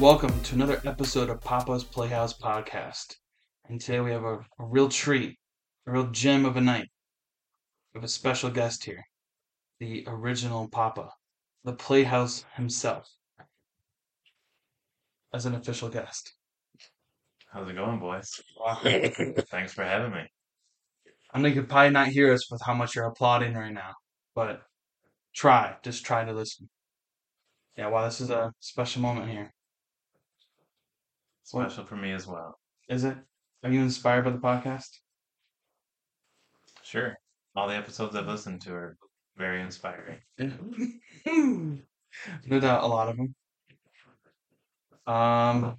Welcome to another episode of Papa's Playhouse Podcast. And today we have a, a real treat, a real gem of a night. We have a special guest here, the original Papa, the Playhouse himself, as an official guest. How's it going, boys? Thanks for having me. I know you could probably not hear us with how much you're applauding right now, but try, just try to listen. Yeah, wow, this is a special moment here. Special for me as well. Is it? Are you inspired by the podcast? Sure. All the episodes I've listened to are very inspiring. Yeah. no doubt, a lot of them. Um,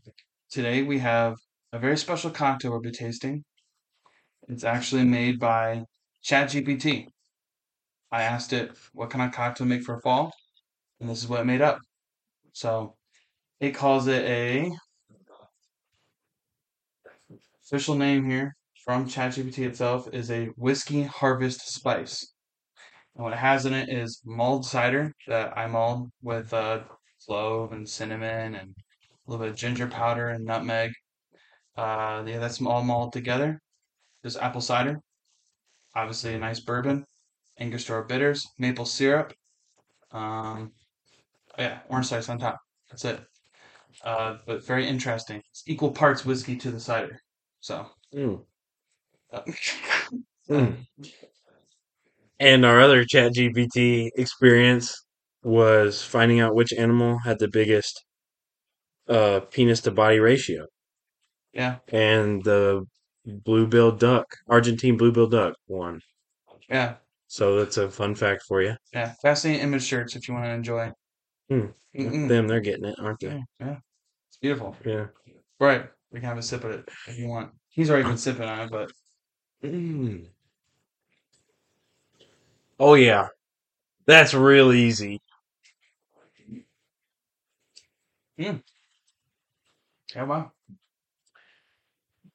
today we have a very special cocktail we'll be tasting. It's actually made by ChatGPT. I asked it, what kind of cocktail make for fall? And this is what it made up. So it calls it a official name here from ChatGPT itself is a whiskey harvest spice. And what it has in it is mulled cider that I mulled with uh, clove and cinnamon and a little bit of ginger powder and nutmeg. Uh, yeah, that's all mulled together. There's apple cider, obviously a nice bourbon, Angostura bitters, maple syrup. Um, yeah, orange slice on top. That's it. Uh, but very interesting. It's equal parts whiskey to the cider. So. Mm. uh, Mm. And our other Chat GPT experience was finding out which animal had the biggest uh, penis to body ratio. yeah, And the blue-billed duck, Argentine blue-billed duck, won. yeah, So that's a fun fact for you. yeah. Fascinating image shirts if you want to enjoy. Mm-mm. Them, they're getting it, aren't Yeah, they? yeah. It's beautiful. Yeah. Right. We can have a sip of it if you want. He's already been sipping on it, but Mm. Oh yeah, that's real easy. Hmm. Yeah, wow.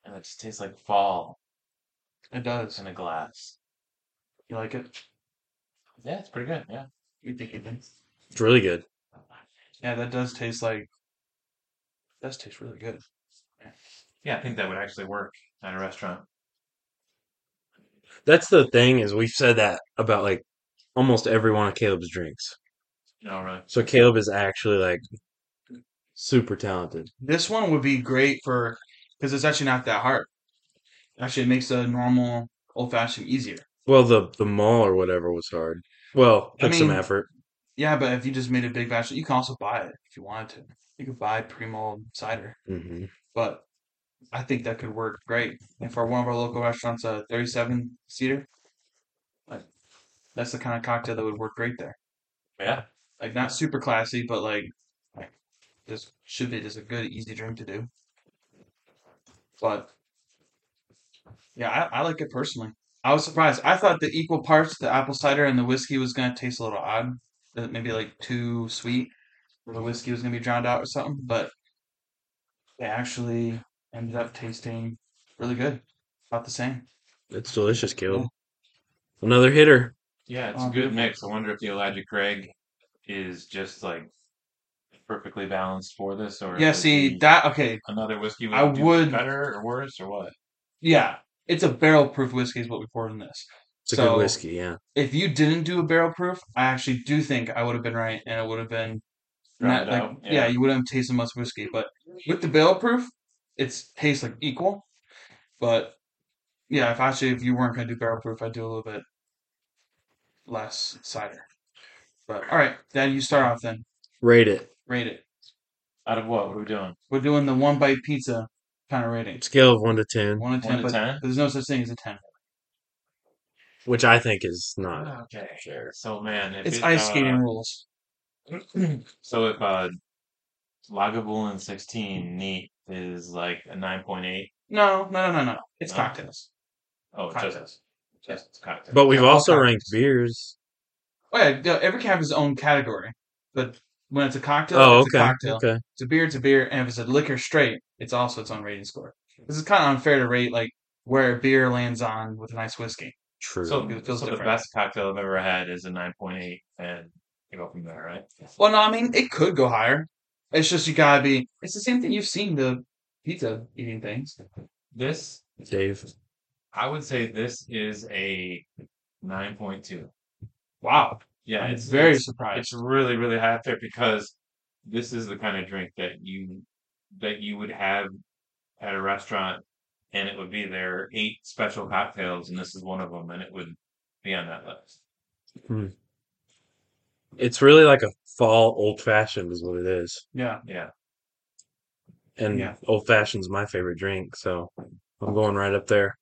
And it just tastes like fall It does. in a glass. You like it? Yeah, it's pretty good. Yeah. You think it does? It's really good. Yeah, that does taste like. Does taste really good. Yeah, I think that would actually work at a restaurant. That's the thing is we've said that about like almost every one of Caleb's drinks. No, really. So Caleb is actually like super talented. This one would be great for because it's actually not that hard. Actually, it makes a normal old fashioned easier. Well, the the mall or whatever was hard. Well, I took some effort. Yeah, but if you just made a big batch, you can also buy it if you wanted to. You could buy pre-mulled cider, hmm but I think that could work great. And for one of our local restaurants, a 37 seater, like that's the kind of cocktail that would work great there. Yeah. Like not super classy, but like, like this should be just a good, easy drink to do. But yeah, I, I like it personally. I was surprised. I thought the equal parts, the apple cider and the whiskey, was gonna taste a little odd. That maybe like too sweet, or the whiskey was gonna be drowned out or something. But they actually ended up tasting really good, about the same. It's delicious, Caleb. Another hitter. Yeah, it's a um, good mix. I wonder if the Elijah Craig is just like perfectly balanced for this, or Yeah, if see the- that okay. another whiskey would I do would- better or worse or what? Yeah, it's a barrel proof whiskey is what we poured in this. It's a So- good whiskey, yeah. if you didn't do a barrel proof, I actually do think I would have been right, and it would have been not Drowned like out, yeah. yeah. you wouldn't have tasted much whiskey. But with the barrel proof, it's tastes like equal. But yeah, if actually if you weren't gonna do barrel proof, I'd do a little bit less cider. But all right, Dad, you start off then. Rate it. Rate it. Out of what? What are we doing? We're doing the one bite pizza kind of rating. Scale of one to ten, One to One ten, to but 10? there's no such thing as a ten. which I think is not. Okay, sure. So man, if It's it, ice uh, skating rules. So if uh Lagavulin 16 neat is like a 9.8. No, no, no, no, no. It's No? cocktails. Oh, Cocktails. just just cocktail. But we've Yeah, also cocktails. ranked beers. Oh yeah, yeah, every can have its own category. But when it's a cocktail, Oh, it's okay. a cocktail. Okay. It's a beer, it's a beer, and if it's a liquor straight, it's also its own rating score. This is kind of unfair to rate like where a beer lands on with a nice whiskey. True. so, It feels so the different. best cocktail I've ever had is a 9.8, and you go from there, right? Well, no, I mean it could go higher. It's just you gotta be. It's the same thing you've seen the pizza eating things. This, Dave. I would say, this is a nine point two. Wow, Yeah, I'm it's very it's, surprised. it's really really high up there because this is the kind of drink that you that you would have at a restaurant, and it would be their eight special cocktails, and this is one of them, and it would be on that list. Hmm. It's really like a fall old fashioned, is what it is. Yeah, Yeah, And Yeah. old fashioned's my favorite drink, so I'm going right up there.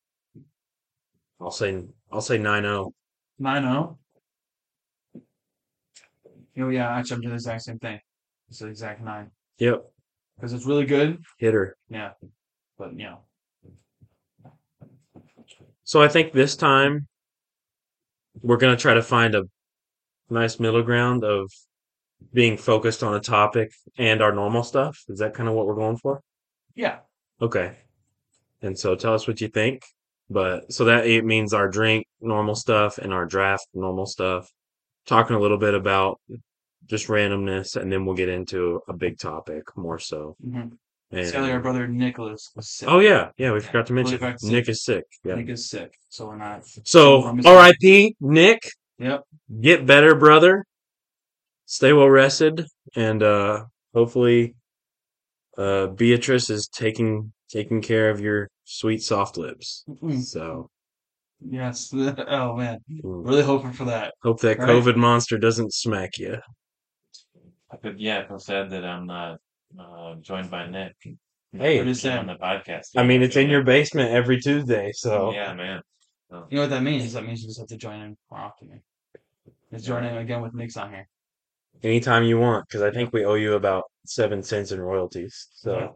I'll say I'll say nine oh. nine zero. Oh yeah, actually, I'm doing the exact same thing. It's the exact nine Yep. because it's really good. Hitter. Yeah, but you know, So I think this time we're gonna try to find a nice middle ground of being focused on a topic and our normal stuff. Is that kind of what we're going for? yeah, Okay. And so tell us what you think. But so that it means our drink normal stuff and our draft normal stuff. Talking a little bit about just randomness, and then we'll get into a big topic more so. mm-hmm. And Sadly, our brother Nicholas was sick. oh yeah, yeah, we forgot to mention. Nick is sick. Yeah. Nick is sick, so we're not. So R.I.P. Nick. Yep. Get better, brother. Stay well rested, and uh, hopefully, uh, Beatrice is taking taking care of your sweet soft lips. Mm, So Yes. Oh man, mm, really hoping for that. hope that Right. COVID monster doesn't smack you. I could. Yeah, I feel sad that I'm not uh, joined by Nick. Hey, What is that? on the podcast. I mean, it's in your basement every Tuesday, so Yeah, man. You know what that means? That means you just have to join in more often. Just join in again with Nick's on here. anytime you want, because I think we owe you about seven cents in royalties. So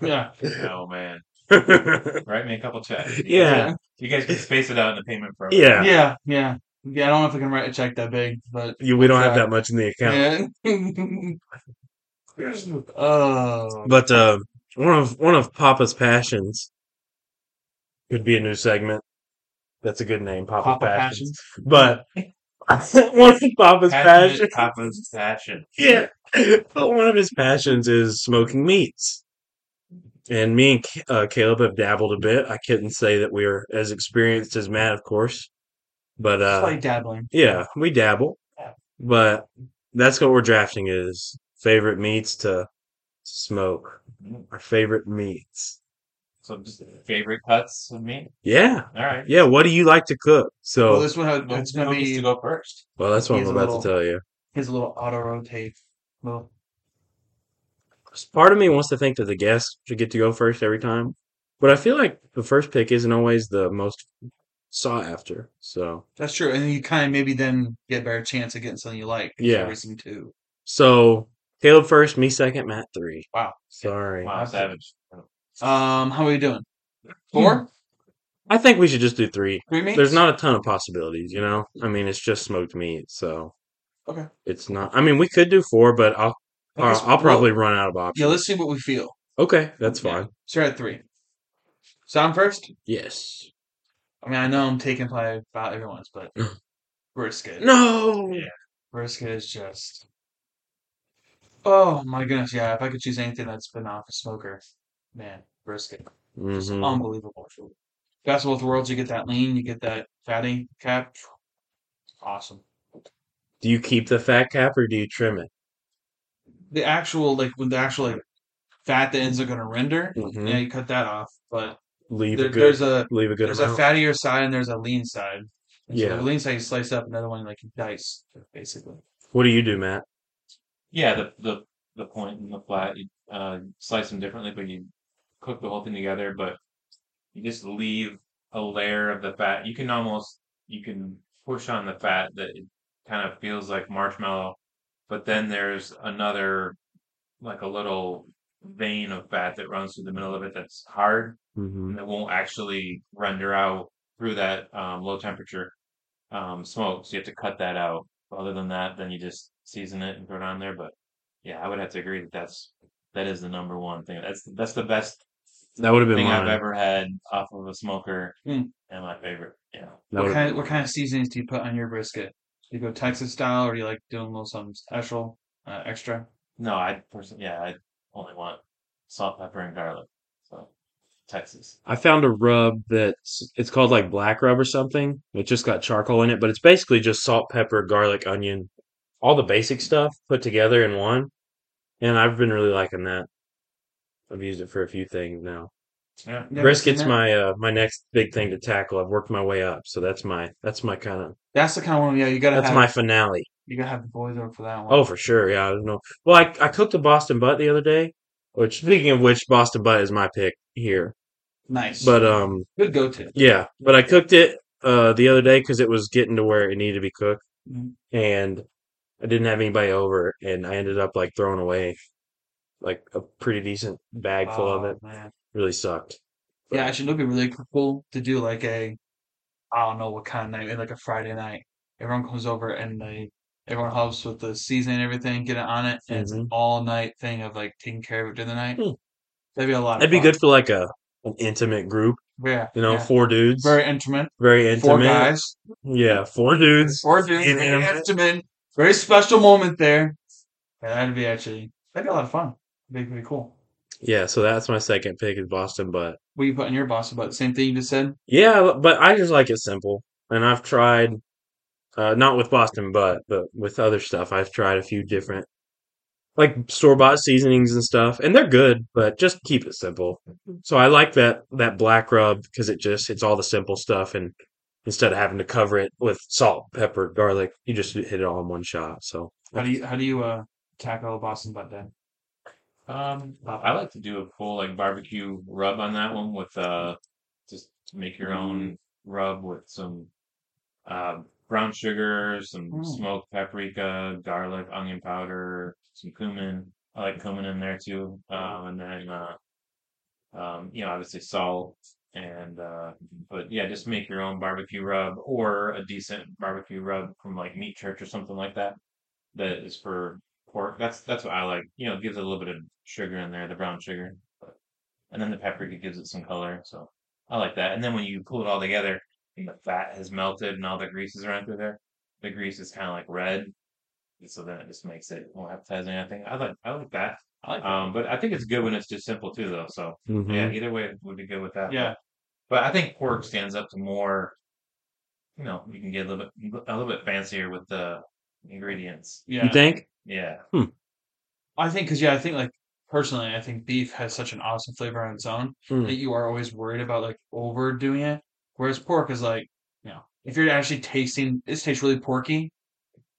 Yeah. Oh man, write me a couple checks. yeah, You guys can space it out in the payment program. yeah. Yeah. Yeah. Yeah. I don't know if I can write a check that big, but You, we don't have that much in the account. yeah. oh. But uh, one of one of Papa's passions could be a new segment. That's a good name, Papa's Papa passions. passions. But one of Papa's passions, Papa's passion. yeah. But one of his passions is smoking meats. And me and uh, Caleb have dabbled a bit. I couldn't say that we're as experienced as Matt, of course, but uh, Slight dabbling. yeah, we dabble. Yeah. But that's what we're drafting is favorite meats to smoke. Our favorite meats. So just favorite cuts of me. Yeah. All right. Yeah, what do you like to cook? So, Well, this one has, it's gonna be to go first. well, that's what I'm about little- to tell you. his little auto rotate. Little. Part of me wants to think that the guest should get to go first every time, but I feel like the first pick isn't always the most sought after. So, That's true, and you kind of maybe then get a better chance of getting something you like. Yeah. you're racing two. so Caleb first, me second, Matt three. Wow. Sorry. Wow, savage. Um, how are we doing? Four, I think we should just do three. three meats. There's not a ton of possibilities, you know. I mean, it's just smoked meat, so Okay. it's not. I mean, we could do four, but I'll I I'll, I'll we'll- probably run out of options. Yeah, let's see what we feel. Okay, that's Yeah. fine. So we're at three. So I'm first. Yes. I mean, I know I'm taking probably about everyone's, but brisket. No. Yeah. Brisket is just. Oh my goodness! Yeah, if I could choose anything that's been off a smoker, man, brisket, just Mhm. unbelievable. Best of both worlds. You get that lean, you get that fatty cap. Awesome. Do you keep the fat cap or do you trim it? The actual like when the actual like fat that ends up going to render, Mhm. yeah, you cut that off. But Leave there, a good. there's a leave a good there's amount. a fattier side and there's a lean side. And so Yeah. the lean side you slice up, another one like you dice, basically. what do you do, Matt? Yeah, the the the point and the flat, you uh, slice them differently, but you cook the whole thing together. But you just leave a layer of the fat. You can almost you can push on the fat that it kind of feels like marshmallow, but then there's another like a little vein of fat that runs through the middle of it that's hard Mm-hmm. and it won't actually render out through that um, low temperature um, smoke. So you have to cut that out. Other than that, then you just season it and throw it on there. But yeah, I would have to agree that that's that is the number one thing. That's that's the best That would have been thing mine. I've ever had off of a smoker Hmm. and my favorite. Yeah. That What would've kind been what kind of seasonings do you put on your brisket? Do you go Texas style or do you like doing a little something special, uh, extra? No, I personally, yeah, I only want salt, pepper, and garlic. So Texas. I found a rub that's it's called like black rub or something. It just got charcoal in it, but it's basically just salt, pepper, garlic, onion, all the basic stuff put together in one. And I've been really liking that. I've used it for a few things now. Yeah. Brisket's my uh my next big thing to tackle. I've worked my way up, so that's my that's my kind of That's the kind of one. Yeah, you gotta that's have. my finale. You gotta have the boys over for that one. Oh, for sure. Yeah, I don't know. Well, I I cooked a Boston butt the other day, which speaking of which, Boston butt is my pick here. nice. But um, good go to. yeah, but I cooked it uh the other day because it was getting to where it needed to be cooked, Mhm. and I didn't have anybody over, and I ended up like throwing away like a pretty decent bag full of Oh, it. man. Really sucked. Yeah, actually, it'd be really cool to do like a, I don't know what kind of night, like a Friday night. Everyone comes over and they, everyone helps with the seasoning and everything, get it on it, and it's an Mhm. all night thing of like taking care of it during the night. Hmm. That'd be a lot of That'd be fun. good for like a an intimate group, Yeah, you know, yeah. four dudes, Very intimate. very intimate. Four guys. Yeah, four dudes. Four dudes. in Very intimate. intimate. Very special moment there. Yeah, that'd be actually, that'd be a lot of fun. Be pretty cool. Yeah, so that's my second pick is Boston butt. What you put in your Boston butt? Same thing you just said? Yeah, but I just like it simple. And I've tried, uh, not with Boston butt, but with other stuff. I've tried a few different, like store bought seasonings and stuff, and they're good, but just keep it simple. So I like that that black rub because it just it's all the simple stuff, and instead of having to cover it with salt, pepper, garlic, you just hit it all in one shot. So How do you, how do you, uh, tackle a Boston butt then? Um, I like to do a full like barbecue rub on that one with uh, just make your own rub with some uh, brown sugar, some Mm. smoked paprika, garlic, onion powder, some cumin. I like cumin in there too. Um, and then uh, um, you know, obviously salt and uh, but yeah, just make your own barbecue rub or a decent barbecue rub from like Meat Church or something like that. That is for pork. That's that's what I like. You know, it gives it a little bit of sugar in there, the brown sugar, but, and then the paprika gives it some color. So I like that. And then when you pull it all together, and the fat has melted and all the greases are through there, the grease is kind of like red. So then it just makes it more appetizing. I think I like I like that. I like that. Um, but I think it's good when it's just simple too, though. So mhm. yeah, either way would be good with that. Yeah. But I think pork stands up to more. You know, you can get a little bit a little bit fancier with the ingredients. Yeah. you think? Yeah. I think because yeah, I think like personally, I think beef has such an awesome flavor on its own Hmm. that you are always worried about like overdoing it. Whereas pork is like, you know, if you're actually tasting, this tastes really porky.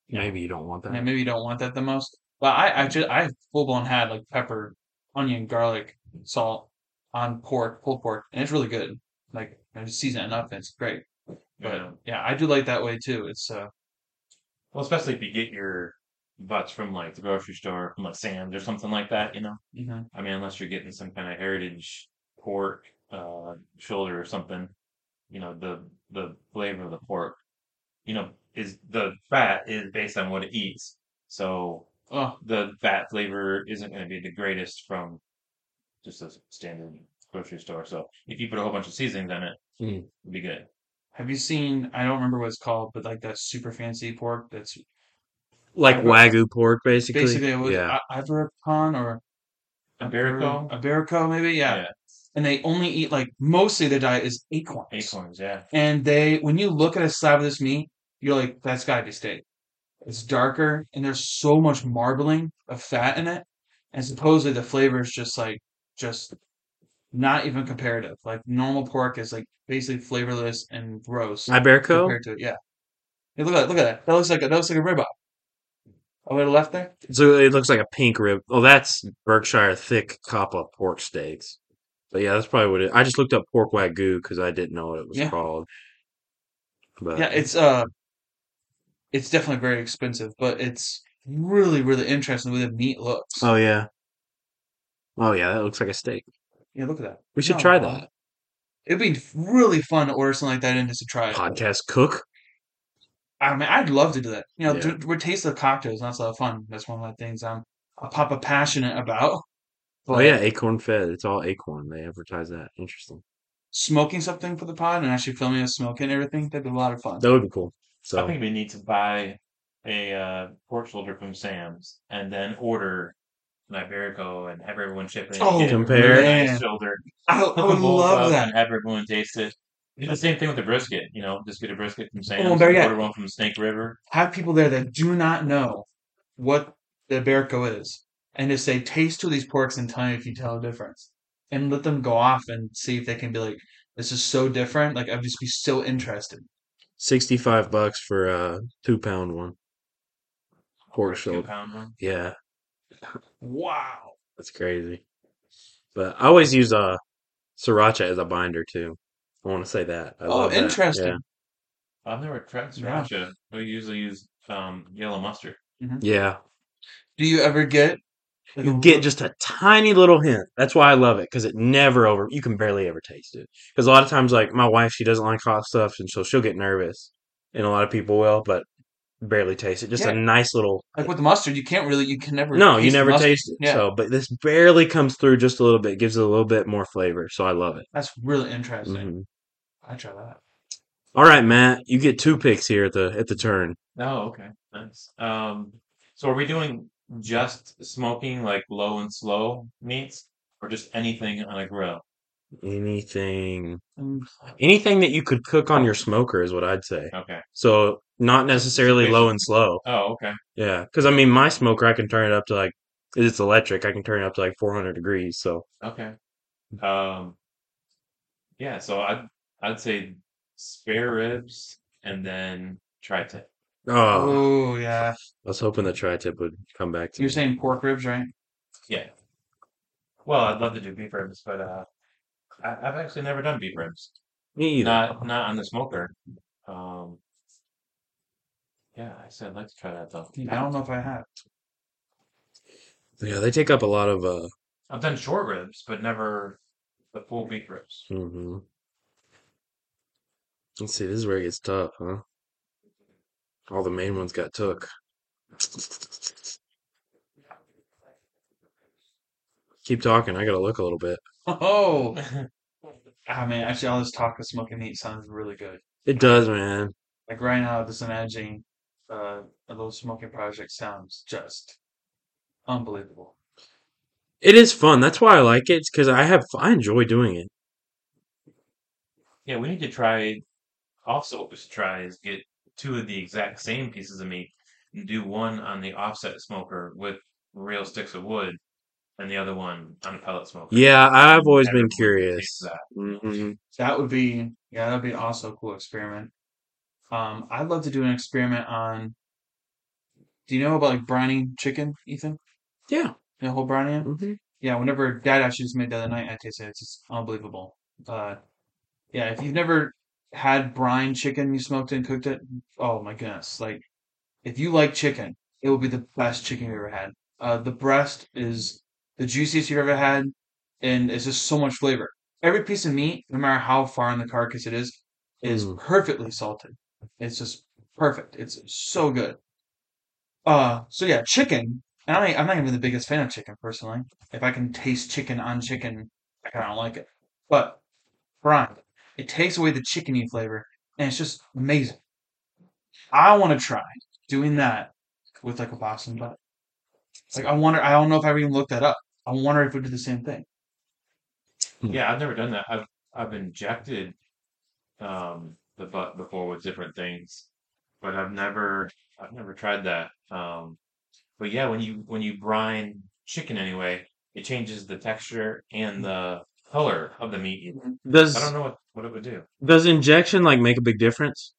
Maybe you don't want And that. maybe you don't want that the most. But I actually, I full blown had like pepper, onion, garlic, salt on pork, pulled pork, and it's really good. Like I just season it enough, and it's great. But Yeah. yeah, I do like that way too. It's uh, Well, especially if you get your butts from like the grocery store, from like Sam's or something like that, you know. mhm. I mean, unless you're getting some kind of heritage pork uh, shoulder or something, you know, the the flavor of the pork, you know, is the fat is based on what it eats. So oh the fat flavor isn't going to be the greatest from just a standard grocery store. So if you put a whole bunch of seasonings on it, Mm. it'd be good. have you seen? I don't remember what it's called, but like that super fancy pork that's Like I- wagyu pork, basically. basically it was yeah. I- Ibericon or Iberico? Iberico, maybe, yeah. And they only eat like mostly their diet is acorns. Acorns, yeah. And they, when you look at a slab of this meat, you're like, that's gotta be steak. It's darker, and there's so much marbling of fat in it, and supposedly the flavor is just like, just not even comparative. Like normal pork is like basically flavorless and gross Iberico? compared to it. Yeah. Hey, look at that! Look at that! That looks like a, that looks like a ribeye. Over the left there. So it looks like a pink rib. Oh, that's Berkshire thick Kappa pork steaks. But yeah, that's probably what it. I just looked up pork wagyu because I didn't know what it was Yeah. called. But Yeah, it's uh, it's definitely very expensive, but it's really, really interesting the way the meat looks. oh yeah, oh yeah, that looks like a steak. yeah, look at that. We should No, try that. It'd be really fun to order something like that and just to try it. Podcast cook. I mean, I'd love to do that. You know, Yeah. to- we're tasting cocktails, and that's a lot of fun. That's one of the things I'm a papa passionate about. Oh yeah, acorn fed. It's all acorn. They advertise that. Interesting. smoking something for the pod and actually filming us smoking and everything, that'd be a lot of fun. That would be cool. So I think we need to buy a uh, pork shoulder from Sam's and then order an Iberico and have everyone chip in. Oh, get a Compare. really man. nice shoulder. I, I would love that. And have everyone taste it. Do the same thing with the brisket. You know, just get a brisket from Sam's. Oh, better yet. order one from Snake River. Have people there that do not know what the Iberico is, and just say, "Taste two of these porks and tell me if you tell a difference." And let them go off and see if they can be like, "This is so different." Like I'd just be so interested. Sixty-five bucks for a two-pound one. Pork Two shoulder. pound one. Yeah, Wow. that's crazy. But I always use a sriracha as a binder too. I want to say that. I Oh, love that. interesting. Yeah. I've never tried Yeah. sriracha. We usually use um, yellow mustard. Yeah. Do you ever get? like, You get just a tiny little hint. That's why I love it because it never over. You can barely ever taste it. Because a lot of times, like my wife, she doesn't like hot stuff, and so she'll get nervous, and a lot of people will, but barely taste it. Just Yeah. a nice little. like with the mustard. You can't really. You can never. No, you never taste it. Yeah, So, but this barely comes through just a little bit. Gives it a little bit more flavor. So I love it. that's really interesting. Mhm. I try that. All right, Matt, you get two picks here at the at the turn. Oh, okay, nice. Um, so are we doing just smoking like low and slow meats, or just anything on a grill? Anything, Mm, anything that you could cook on your smoker is what I'd say. Okay. So not necessarily low and slow. Oh, okay. Yeah, because I mean, my smoker, I can turn it up to like it's electric. I can turn it up to like 400 degrees. So Okay. Um, yeah. So I'd I'd say spare ribs and then tri-tip. oh, Oh yeah. I was hoping the tri-tip would come back to You're me. saying pork ribs, right? Yeah. Well, I'd love to do beef ribs, but uh, I, I've actually never done beef ribs. Me either. Not not on the smoker. Um, yeah, I said I'd like to try that though. I don't know if I have. Yeah, they take up a lot of uh. I've done short ribs, but never the full beef ribs. hmm Let's see. This is where it gets tough, huh? All the main ones got took. Keep talking. I gotta look a little bit. Oh, ah man. Actually, all this talk of smoking meat sounds really good. It does, man. Like right now, just imagining uh, a little smoking project sounds just unbelievable. It is fun. That's why I like it. because I have I enjoy doing it. Yeah, we need to try. Also, what we should try is get two of the exact same pieces of meat and do one on the offset smoker with real sticks of wood, and the other one on a pellet smoker. Yeah, I've always Everyone been curious. taste that. hmm That would be yeah, that'd be also a cool experiment. Um, I'd love to do an experiment on. Do you know about like brining chicken, Ethan? Yeah. You know whole brining? it? hmm Yeah, whenever Dad actually just made the other night, I tasted it. It's just unbelievable. Uh, yeah, if you've never had brine chicken, you smoked it and cooked it. Oh my goodness! Like, if you like chicken, it will be the best chicken you've ever had. Uh, the breast is the juiciest you've ever had, and it's just so much flavor. Every piece of meat, no matter how far in the carcass it is, is Mm. perfectly salted. It's just perfect. It's so good. Uh, so yeah, chicken. And I, I'm not even the biggest fan of chicken personally. If I can taste chicken on chicken, I kind of like it. But brine, it takes away the chickeny flavor, and it's just amazing. I want to try doing that with like a Boston butt. It's Like I wonder, I don't know if I even looked that up. I wonder if it would do the same thing. Yeah, I've never done that. I've I've injected um the butt before with different things, but I've never I've never tried that. Um, but yeah, when you when you brine chicken anyway, it changes the texture and the color of the meat. Does I don't know what, what it would do. does injection like make a big difference?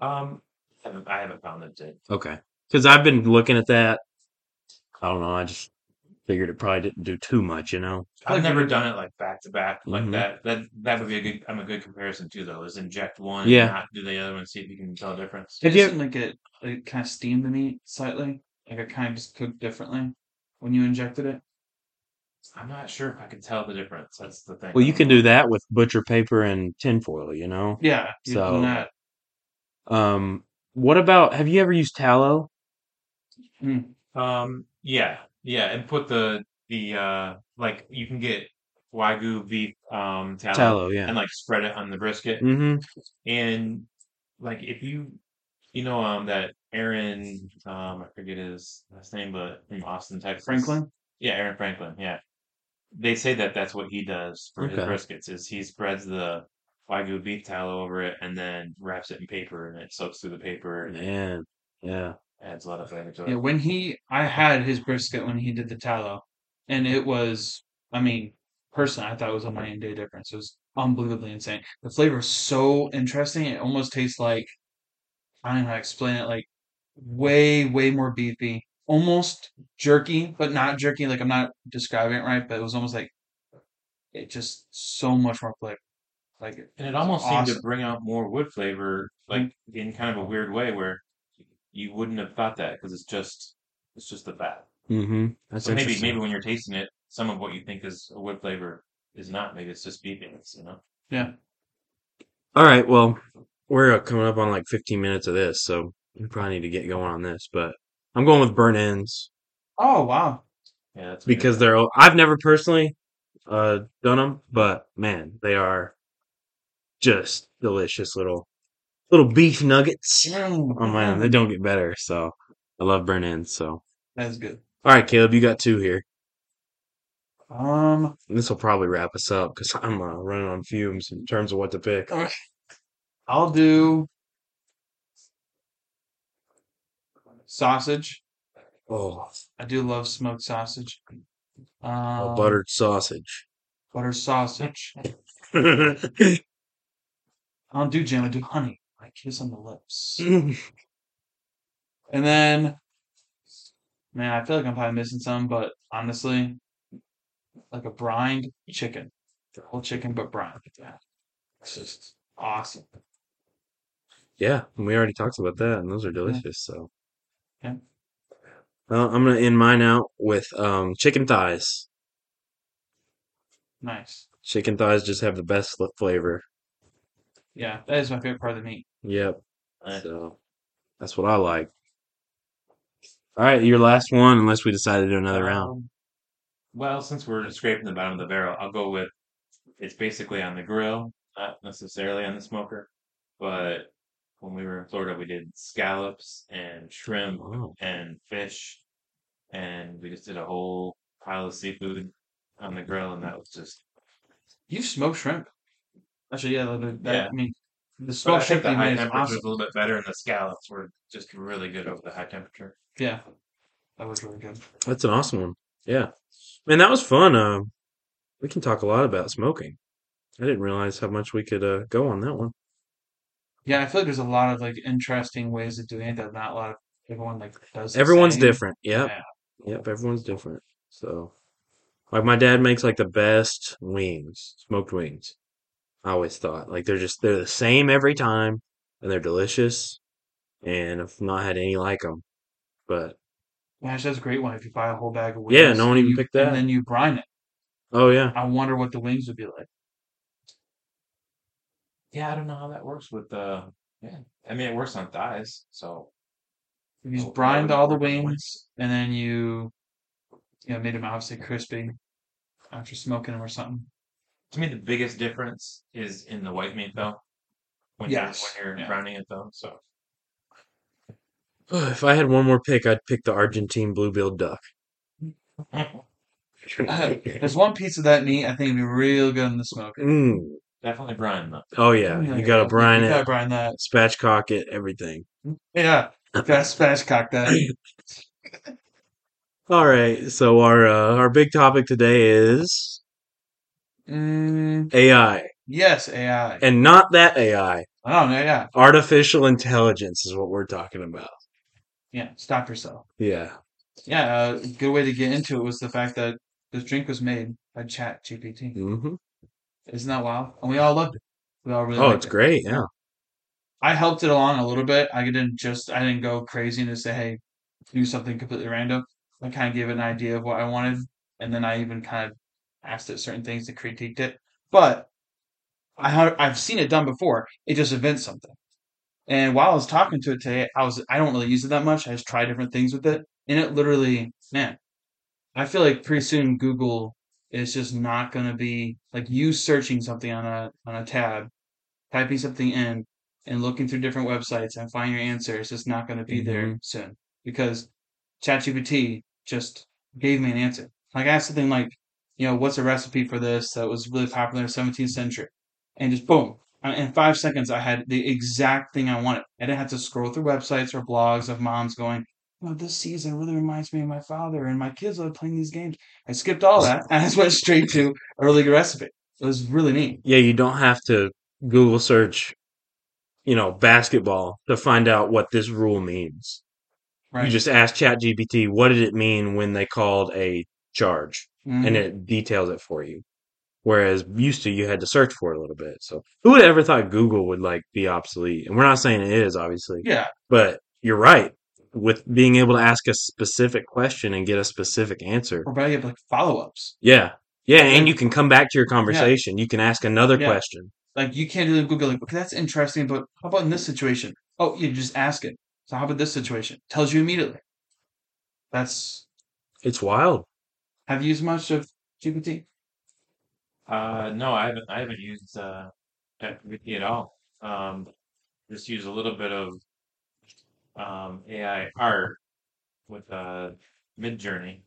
Um, I haven't, I haven't found it did. Okay, because I've been looking at that. I don't know. I just figured it probably didn't do too much, you know. I've never done it like back to back like Mhm. that. That that would be a good. I'm a good comparison too, though. Is inject one, Yeah. and not do the other one, see if you can tell a difference. It Have you- doesn't like it, it kind of steamed the meat slightly. Like it kind of just cooked differently when you injected it. I'm not sure if I can tell the difference. That's the thing. Well, you can do that with butcher paper and tinfoil, you know. Yeah, you've So- that. Um, what about? Have you ever used tallow? Um, yeah, yeah, and put the the uh like you can get wagyu beef um tallow, Tallow, yeah. and like spread it on the brisket, Mm-hmm. and like if you you know um that Aaron um I forget his last name, but from Austin, Texas, Franklin. Yeah, Aaron Franklin. Yeah, they say that that's what he does for his Okay. briskets. Is he spreads the wagyu beef tallow over it and then wraps it in paper and it soaks through the paper and Man, yeah. Adds a lot of flavor to it. Yeah, when he, I had his brisket when he did the tallow, and it was, I mean, personally, I thought it was a night and day difference. It was unbelievably insane. The flavor is so interesting. It almost tastes like, I don't know how to explain it, like way, way more beefy, almost jerky, but not jerky. Like I'm not describing it right, but it was almost like it just so much more flavor. Like it, And it almost seemed to bring out more wood flavor, like mm. in kind of a weird way, where you wouldn't have thought that because it's just it's just the fat. Mm-hmm. That's So maybe maybe when you're tasting it, some of what you think is a wood flavor is not. Maybe it's just beefiness, you know. Yeah. All right, well, we're uh, coming up on like 15 minutes of this, so we probably need to get going on this. But I'm going with burnt ends Oh wow. Yeah, that's weird. because they're. I've never personally uh, done them, but man, they are just delicious little little beef nuggets. Oh man, they don't get better. So I love burnt ends. So That's good. all right, Caleb, you got two here. Um, This will probably wrap us up because I'm uh, running on fumes in terms of what to pick. I'll do sausage. Oh, I do love smoked sausage. Um, buttered sausage. butter sausage. I don't do jam. I do honey. Kiss on the lips. And then, man, I feel like I'm probably missing some, but honestly, like a brined chicken, the whole chicken but brined. Yeah, it's just awesome. Yeah, we already talked about that, and those are delicious. So, Yeah. well, I'm gonna end mine out with um, chicken thighs. Nice. Chicken thighs just have the best flavor. Yeah, that is my favorite part of the meat. Yep. Nice. So that's what I like. All right, your last one, unless we decide to do another round. Um, Well, since we're scraping the bottom of the barrel, I'll go with it's basically on the grill, not necessarily on the smoker. But when we were in Florida, we did scallops and shrimp Oh, and fish, and we just did a whole pile of seafood on the grill, and that was just. You smoke shrimp. Actually, yeah, that, that, Yeah. I mean, the But I smoked think the high made is temperature was a little bit better, and the scallops were just really good over the high temperature. Yeah, that was really good. that's an awesome one. Yeah, man, that was fun. Um, we can talk a lot about smoking. I didn't realize how much we could uh, go on that one. Yeah, I feel like there's a lot of like interesting ways of doing it that not a lot of everyone like does. the Everyone's same. different. Yep. Yeah. Yep. Everyone's different. So, like, my dad makes like the best wings, smoked wings. I always thought like they're just they're the same every time, and they're delicious. And I've not had any like them. But Gosh, that's a great one. If you buy a whole bag of wings, Yeah, no one even you- picked that. and then you brine it. oh yeah, I wonder what the wings would be like. Yeah, I don't know how that works with the. Yeah, I mean it works on thighs, so If you Oh, brined all the the wings and then you, you know, made them obviously crispy after smoking them or something. To me the biggest difference is in the white meat though. When Yes, you're when you're yeah. browning it though, so if I had one more pick, I'd pick the Argentine blue-billed duck. There's one piece of that meat I think would be real good in the smoke. Mm. definitely brine though. Oh yeah, you gotta brine You gotta it, brine that. spatchcock it, everything. Yeah, gotta spatchcock that. All right, so our uh, our big topic today is Mm, AI, yes, AI. and not that AI. I don't know. Yeah, Artificial intelligence is what we're talking about. yeah. Stop yourself. Yeah. Yeah, uh, a good way to get into it was the fact that this drink was made by Chat GPT. hmm Isn't that wild? And we all loved it. We all really Oh, it's it. great. Yeah. I helped it along a little bit. I didn't just I didn't go crazy and just say, hey, do something completely random. I kind of gave it an idea of what I wanted, and then I even kind of asked it certain things and critiqued it. But I have I've seen it done before. It just invents something. And while I was talking to it today, I was I don't really use it that much. I just try different things with it, and it literally, man, I feel like pretty soon Google is just not going to be like you searching something on a on a tab, typing something in, and looking through different websites and finding your answer. It's just not going to be there Mhm. soon because ChatGPT just gave me an answer. Like I asked something like, you know, what's a recipe for this that was really popular in the 17th century, and just boom, in five seconds I had the exact thing I wanted. I didn't have to scroll through websites or blogs of moms going, "Oh, this season really reminds me of my father, and my kids love playing these games." I skipped all that and I just went straight to a really good recipe. It was really neat. Yeah, you don't have to Google search, you know, basketball to find out what this rule means. Right. You just ask ChatGPT, what did it mean when they called a charge? Mhm. And it details it for you. Whereas used to, you had to search for it a little bit. So who would ever thought Google would like be obsolete? And we're not saying it is, obviously. yeah, But you're right. With being able to ask a specific question and get a specific answer. or better yet, like follow ups. Yeah. Yeah. And you can come back to your conversation. You can ask another Yeah. question. Like you can't do the Google like, okay, that's interesting, but how about in this situation? Oh, you just ask it. So how about this situation? Tells you immediately. That's It's wild. Have you used much of GPT? Uh, no, I haven't. I haven't used uh, ChatGPT at all. Um, just use a little bit of um, AI art with uh, Midjourney,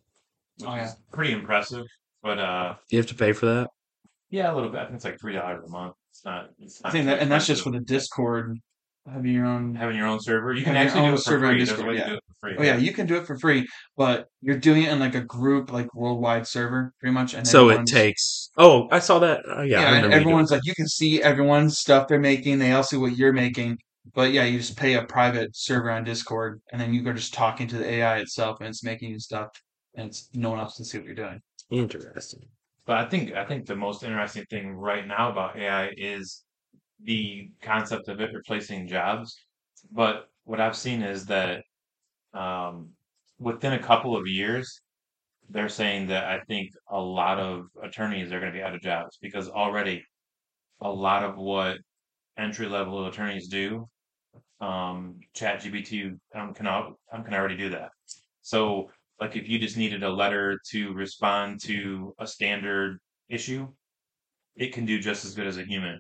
which Oh, yeah. is pretty impressive. But uh, You have to pay for that. yeah, a little bit. I think it's like three dollars a month. It's not. It's I not think too that, and that's just for the Discord. Having your own. having your own server. You can actually do it for server on free. There's a Discord, way to yeah. do it for free. Oh yeah, you can do it for free, but you're doing it in like a group, like worldwide server, pretty much. And So it takes. Oh, I saw that. Uh, yeah, yeah, and remember you doing everyone's like you can see everyone's stuff they're making. They all see what you're making. But yeah, you just pay a private server on Discord, and then you are just talking to the AI itself, and it's making you stuff, and it's no one else can see what you're doing. Interesting. But I think I think the most interesting thing right now about AI is the concept of it replacing jobs. But what I've seen is that um, within a couple of years, they're saying that I think a lot of attorneys are going to be out of jobs because already a lot of what entry level attorneys do, um, ChatGPT um, can um, can already do that. So, like if you just needed a letter to respond to a standard issue, it can do just as good as a human.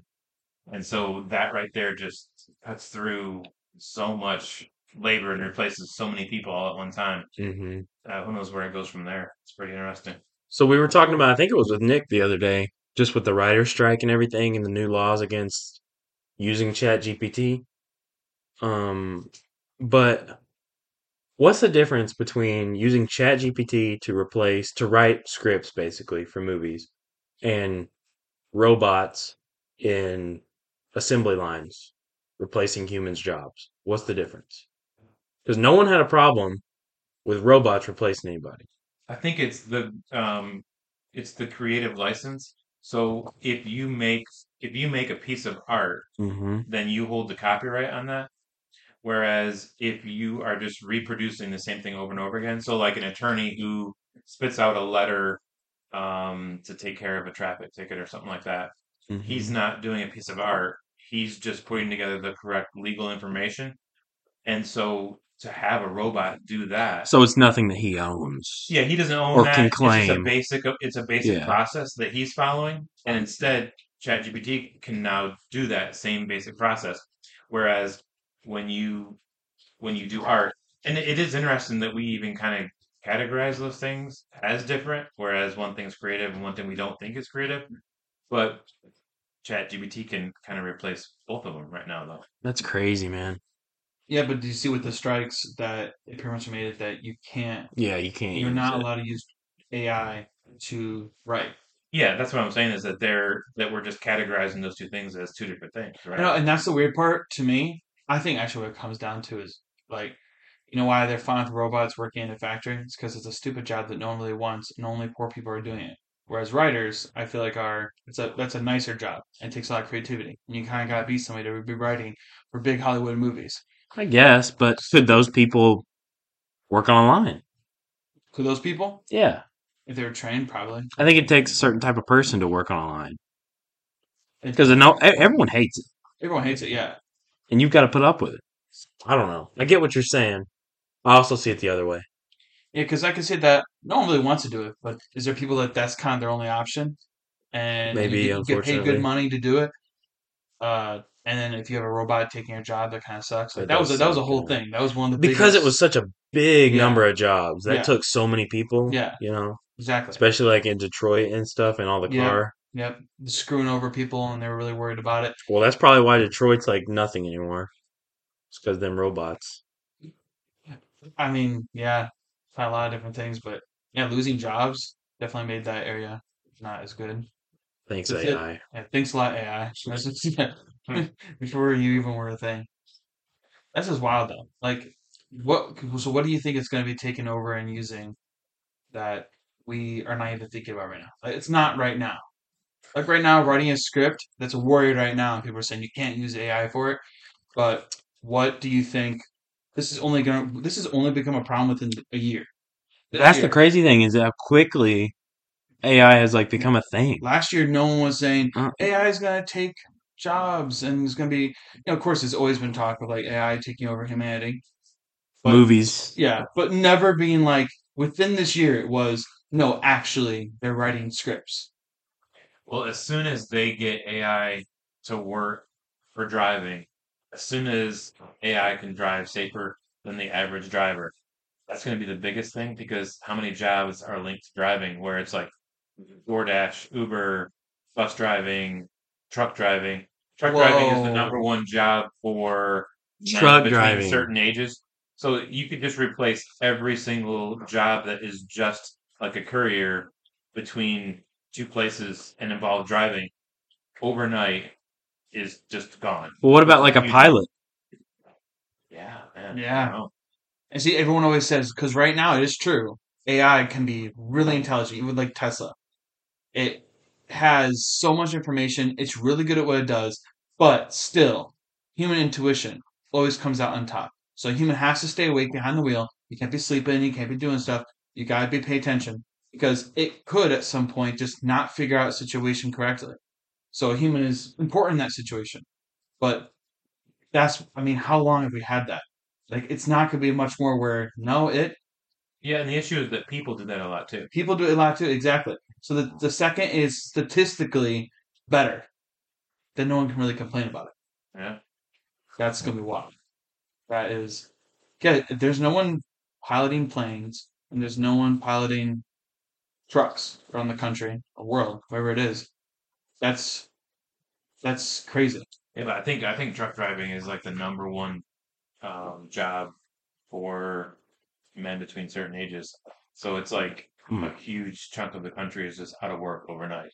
And so that right there just cuts through so much labor and replaces so many people all at one time. hmm Uh, who knows where it goes from there? It's pretty interesting. So we were talking about. I think it was with Nick the other day, just with the writer's strike and everything, and the new laws against using Chat GPT. Um, but what's the difference between using Chat GPT to replace to write scripts basically for movies and robots in assembly lines replacing humans' jobs? What's the difference? Because no one had a problem with robots replacing anybody. I think it's the um, it's the creative license. So if you make if you make a piece of art, Mm-hmm. then you hold the copyright on that. Whereas if you are just reproducing the same thing over and over again, so like an attorney who spits out a letter um, to take care of a traffic ticket or something like that, Mm-hmm. he's not doing a piece of art. He's just putting together the correct legal information. And so to have a robot do that, So it's nothing that he owns. yeah, he doesn't own Or that. can It's just a claim. basic. It's a basic Yeah. process that he's following, and instead, ChatGPT can now do that same basic process. Whereas when you when you do art, and it, it is interesting that we even kind of categorize those things as different. Whereas one thing's creative and one thing we don't think is creative, but ChatGPT can kind of replace both of them right now, though. That's crazy, man. Yeah, but do you see with the strikes that it pretty much made it that you can't, Yeah, you can't. you're not it. allowed to use AI to write. Yeah, that's what I'm saying is that they're that we're just categorizing those two things as two different things, right? You know, and that's the weird part to me. I think actually what it comes down to is like, you know, why they're fine with robots working in a factory? It's because it's a stupid job that no one really wants, and only poor people are doing it. Whereas writers, I feel like are it's a that's a nicer job. It takes a lot of creativity, and you kind of gotta be somebody to be writing for big Hollywood movies. I guess, but could those people work online? Could those people, Yeah, if they were trained, probably. I think it takes a certain type of person to work online because no, everyone hates it, Everyone hates it, yeah. and you've got to put up with it. I don't know. I get what you're saying. I also see it the other way. Yeah, because I can see that no one really wants to do it, but is there people that that's kind of their only option, and Maybe, get, you get paid good money to do it, uh, and then if you have a robot taking your job, that kind of sucks. Like That was a, that was a whole thing. That was one of the Because it was such a big Yeah. number of jobs that Yeah. took so many people. Yeah. you know. exactly. especially like in Detroit and stuff, and all the Yeah. car. Yep, screwing over people, and they were really worried about it. Well, that's probably why Detroit's like nothing anymore. It's because them robots. I mean, yeah, a lot of different things, but yeah, losing jobs definitely made that area not as good. Thanks That's it. AI. Yeah, thanks a lot, AI. That's just- yeah, Before you even were a thing. That's just wild, though. Like, what? So, what do you think is going to be taken over and using that we are not even thinking about right now? Like, it's not right now. Like right now, writing a script that's a worry right now, and people are saying you can't use AI for it. But what do you think? This is only going. to This has only become a problem within a year. This That's year. the crazy thing is how quickly AI has like become a thing. Last year, no one was saying Uh. AI is going to take jobs and it's going to be. You know, of course, there's always been talk of like AI taking over humanity. But- Movies. Yeah, but never being like within this year. It was no, actually, they're writing scripts. Well, as soon as they get AI to work for driving, as soon as AI can drive safer than the average driver, that's going to be the biggest thing because how many jobs are linked to driving where it's like mm-hmm. DoorDash, Uber, bus driving, truck driving. Truck driving is the number one job for men Truck between driving. certain ages. So you could just replace every single job that is just like a courier between two places and involve driving overnight is just gone. Well, what about like a pilot? Yeah, man. Yeah. I. And see, everyone always says because right now it is true. AI can be really intelligent, even like Tesla. It has so much information. It's really good at what it does, but still, human intuition always comes out on top. So a human has to stay awake behind the wheel. You can't be sleeping. You can't be doing stuff. You gotta be pay attention because it could at some point just not figure out a situation correctly. So a human is important in that situation, but that's I mean, how long have we had that? Like, it's not gonna be much more where no, it Yeah, and the issue is that people do that a lot too. People do it a lot too, exactly. So the the second is statistically better, then no one can really complain about it. Yeah. That's gonna be wild. That is, yeah. There's no one piloting planes, and there's no one piloting trucks around the country or world, wherever it is. That's that's crazy. Yeah, but I think I think truck driving is like the number one um, job for men between certain ages. So it's like Hmm. a huge chunk of the country is just out of work overnight,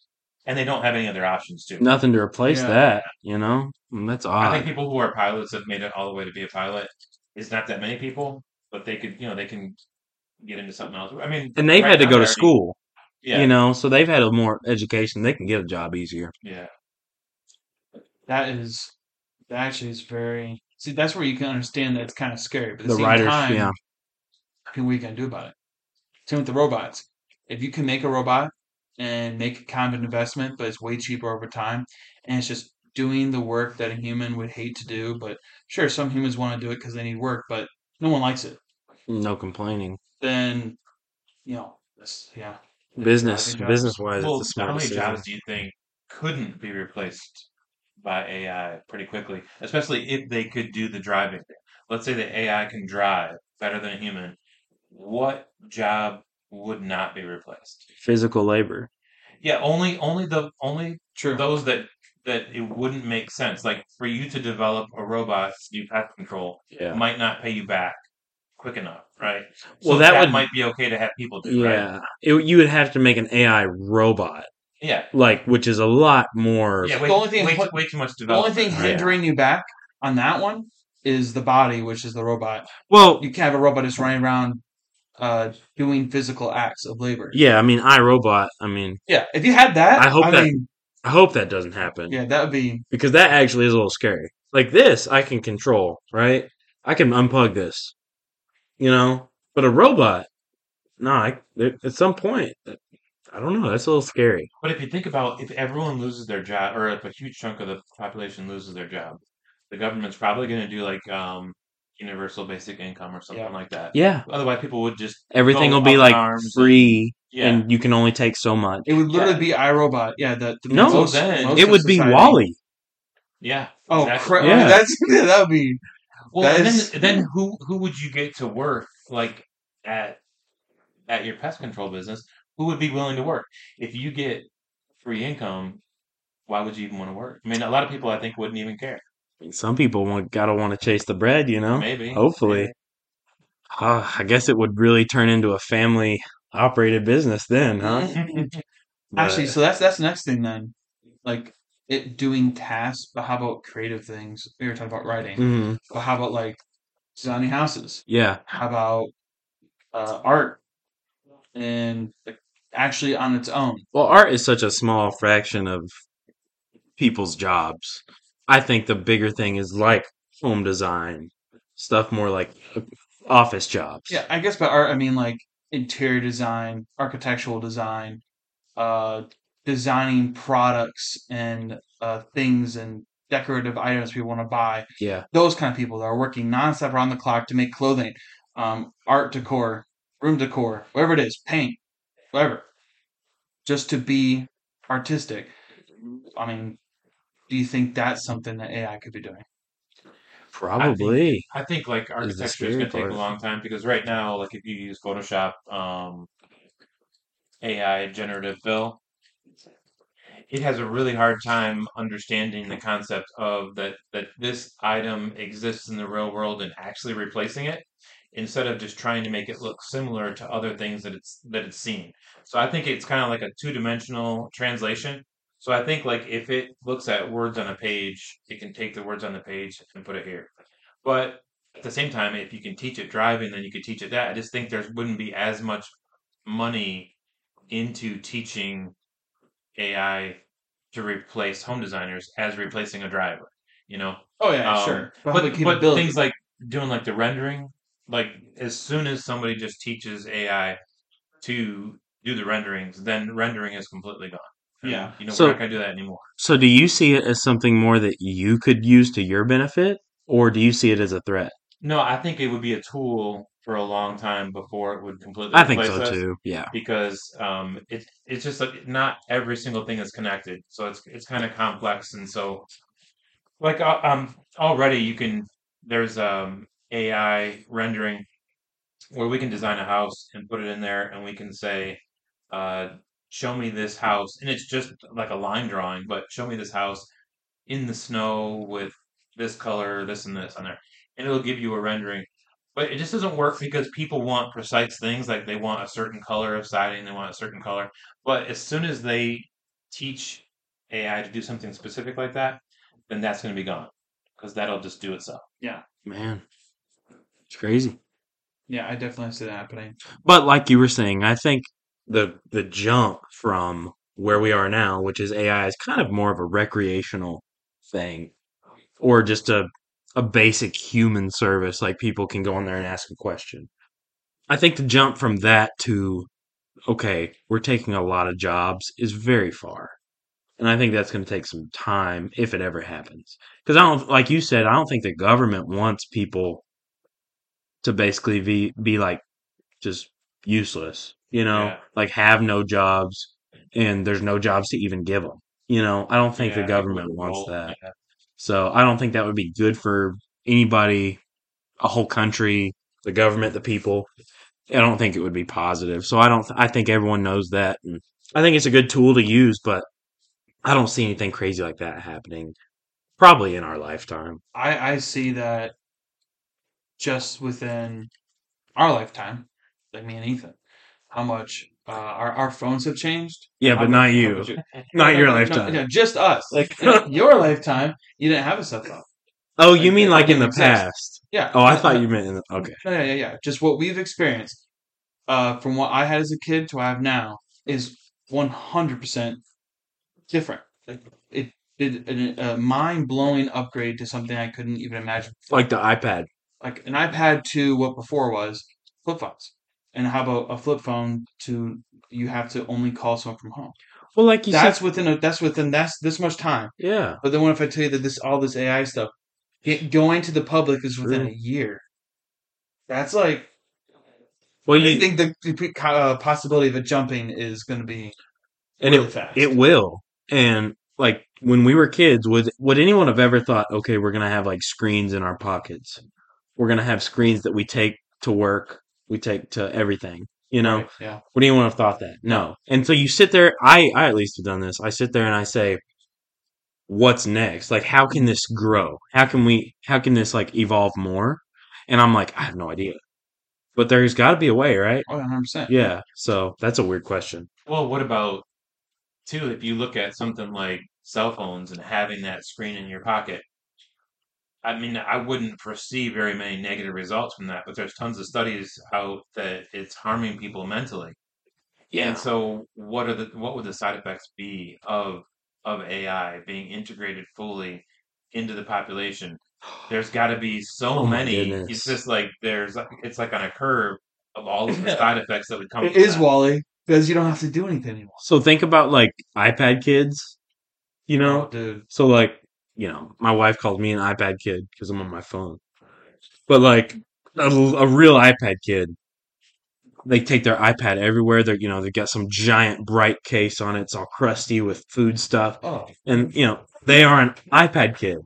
and they don't have any other options too. Nothing to replace Yeah. that, you know? Mm, That's odd. I think people who are pilots have made it all the way to be a pilot. It's not that many people, but they could, you know, they can get into something else. I mean, And they've right had to go to they're already- school, Yeah, you know, so they've had a more education. They can get a job easier. yeah. That is that actually is very see. That's where you can understand that it's kind of scary. But at the, The same writers, time, yeah. what are you gonna do about it? Same with the robots. If you can make a robot and make a kind of an investment, but it's way cheaper over time, and it's just doing the work that a human would hate to do, but sure, some humans want to do it because they need work, but no one likes it. No complaining. Then, you know, that's yeah. Business, business wise, Well, it's a smart how many decision. jobs do you think couldn't be replaced by AI pretty quickly? Especially if they could do the driving. Let's say that AI can drive better than a human. What job would not be replaced? Physical labor. Yeah, only only the only True. those that that it wouldn't make sense. Like for you to develop a robot to do pest control Yeah. might not pay you back quick enough, right? So Well, that would- might be okay to have people do, right? Yeah. It, you would have to make an AI robot, Yeah. like, which is a lot more. Yeah, way, The only thing- way, way too much development. The only development. thing Yeah. hindering you back on that one is the body, which is the robot. Well, You can't have a robot just running around uh, doing physical acts of labor. yeah, I mean, iRobot, I mean, Yeah, if you had that, I hope that- mean, I hope that doesn't happen. yeah, that would be because that actually is a little scary. Like this, I can control, right? I can unplug this, you know. But a robot, no. I, at some point, I don't know. That's a little scary. But if you think about if everyone loses their job, or if a huge chunk of the population loses their job, the government's probably going to do like um, universal basic income or something Yeah. like that. Yeah, Otherwise, people would just everything go will be like arms and- free, yeah. and you can only take so much. It would literally Yeah. be iRobot. Yeah, the, the No, most, then- most It of would be society- WALL-E. yeah. Oh, exactly. crap! Yeah. That's that would be Well, and is- then then who who would you get to work like at at your pest control business who would be willing to work if you get free income? Why would you even want to work? I mean, a lot of people I think wouldn't even care. Some people want, gotta want to chase the bread, you know. Maybe, Hopefully, maybe. Uh, I guess it would really turn into a family operated business then, huh? Actually, so that's that's the next thing then. Like it doing tasks, but how about creative things? We were talking about writing, mhm, but how about like designing houses? yeah, How about uh, art and like actually on its own? well, art is such a small fraction of people's jobs. I think the bigger thing is like home design, stuff more like office jobs. Yeah, I guess by art I mean like interior design, architectural design, uh, designing products and uh, things and decorative items people want to buy. Yeah. Those kind of people that are working nonstop around the clock to make clothing, um, art decor, room decor, whatever it is, paint, whatever. Just to be artistic. I mean, do you think that's something that AI could be doing? Probably. I think like Is the architecture is going to take a long time because right now, like if you use Photoshop, um, AI generative fill, it has a really hard time understanding the concept of that that this item exists in the real world and actually replacing it instead of just trying to make it look similar to other things that it's that it's seen. So I think it's kind of like a two-dimensional translation. So I think like if it looks at words on a page, it can take the words on the page and put it here. But at the same time, if you can teach it driving, then you could teach it that. I just think there wouldn't be as much money into teaching AI to replace home designers as replacing a driver. You know, Oh yeah, um, sure. But, but but things like doing like the rendering, like as soon as somebody just teaches AI to do the renderings, then rendering is completely gone. And, Yeah. you know, So- we're not gonna do that anymore. So, do you see it as something more that you could use to your benefit, or do you see it as a threat? No, I think it would be a tool for a long time before it would completely I think so us. too. Yeah. because um, it's it's just like not every single thing is connected, so it's it's kind of complex, and so like uh, um already you can there's um AI rendering where we can design a house and put it in there, and we can say, uh, show me this house, and it's just like a line drawing, but show me this house in the snow with this color, this and this on there, and it'll give you a rendering. But it just doesn't work because people want precise things, like they want a certain color of siding, they want a certain color. But as soon as they teach AI to do something specific like that, then that's going to be gone because that'll just do itself. Yeah. Man, it's crazy. yeah, I definitely see that happening. But like you were saying, I think the the jump from where we are now, which is AI, is kind of more of a recreational thing, or just a a basic human service. Like people can go on there and ask a question. I think to jump from that to okay, we're taking a lot of jobs is very far. And I think that's going to take some time if it ever happens. Because I don't, like you said, I don't think the government wants people to basically be be like just useless. You know, Yeah. like have no jobs, and there's no jobs to even give them. You know, I don't think Yeah, the government wants that. So I don't think that would be good for anybody, a whole country, the government, the people. I don't think it would be positive. So I don't. I think everyone knows that, and I think it's a good tool to use. But I don't see anything crazy like that happening. Probably in our lifetime. I I see that just within our lifetime, like me and Ethan, how much uh, our our phones have changed. Yeah, but not how you. Not No, your no, no, lifetime. yeah, just us. Like- your lifetime, you didn't have a cell phone. Oh, you mean like in the exist. past? Yeah. Oh, I thought you meant in the. Okay. No, yeah, yeah, yeah. Just what we've experienced, uh, from what I had as a kid to what I have now, is one hundred percent different. Like it did an- a mind blowing upgrade to something I couldn't even imagine. Like the iPad. Like an iPad to what before was flip phones, and how about a flip phone to you have to only call someone from home. Well, like you That's said. within a that's within that's this much time. Yeah. But then what if I tell you that this all this AI stuff get, going to the public is within True. a year? That's like Well, I you think the, the uh, possibility of it jumping is going to be and really it fast. it will. And like when we were kids, would would anyone have ever thought, okay, we're gonna have like screens in our pockets? We're gonna have screens that we take to work, we take to everything. You know, Right, yeah. What do you want to have thought that? No. And so you sit there. I I at least have done this. I sit there and I say, "What's next? Like, how can this grow? How can we? How can this like evolve more?" And I'm like, I have no idea. But there's got to be a way, right? Oh, 100 percent. Yeah. So that's a weird question. Well, what about too? If you look at something like cell phones and having that screen in your pocket, I mean, I wouldn't foresee very many negative results from that. But there's tons of studies out that it's harming people mentally. And so, what are the what would the side effects be of of AI being integrated fully into the population? There's got to be so Oh my many. goodness. It's just like there's it's like on a curve of all of the Yeah. side effects that would come. It from is that. WALL-E because you don't have to do anything anymore. So think about like iPad kids. You know, Oh, dude. So like, you know, my wife called me an iPad kid because I'm on my phone. But like a, a real iPad kid, they take their iPad everywhere. They're you know they've got some giant bright case on it. It's all crusty with food stuff, Oh, and you know they are an iPad kid.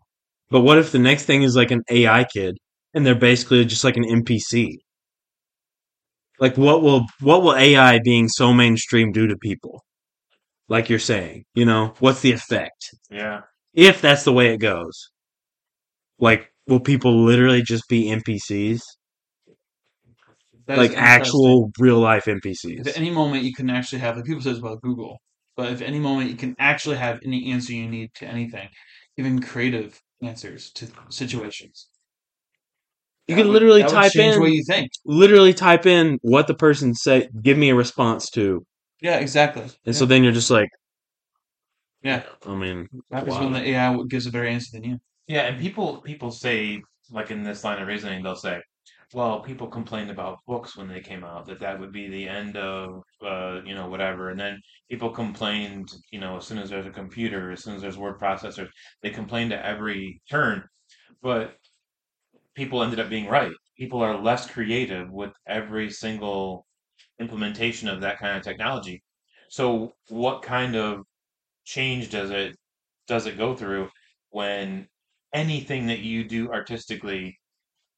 But what if the next thing is like an AI kid, and they're basically just like an NPC? Like what will what will AI being so mainstream do to people? Like you're saying, you know, what's the effect? Yeah. If that's the way it goes. Like, will people literally just be NPCs? that like actual real life If NPCs? at any moment you can actually have, like people say this about Google, but if at any moment you can actually have any answer you need to anything, even creative answers to situations. You That can would- literally type in, what you think. literally type in what the person say, give me a response to, Yeah, exactly. and so then you're just like, yeah, I mean, that is wow. when the AI gives a better answer than you. Yeah, and people people say like in this line of reasoning, they'll say, "Well, people complained about books when they came out that that would be the end of uh, you know whatever," and then people complained, you know, as soon as there's a computer, as soon as there's word processors, they complained at every turn, but people ended up being right. People are less creative with every single implementation of that kind of technology. So, what kind of change does it does it go through when anything that you do artistically,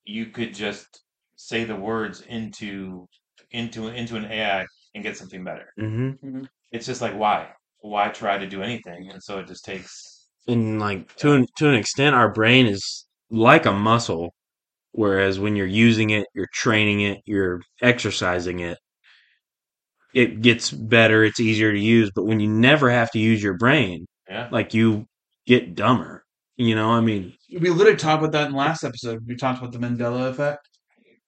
you could just say the words into into into an AI and get something better. hmm It's just like why? Why try to do anything? And so it just takes and like to an, to an extent, our brain is like a muscle. Whereas when you're using it, you're training it, you're exercising it, it gets better, it's easier to use. But when you never have to use your brain, yeah. like you get dumber. You know, I mean, We literally talked about that in the last episode. We talked about the Mandela effect,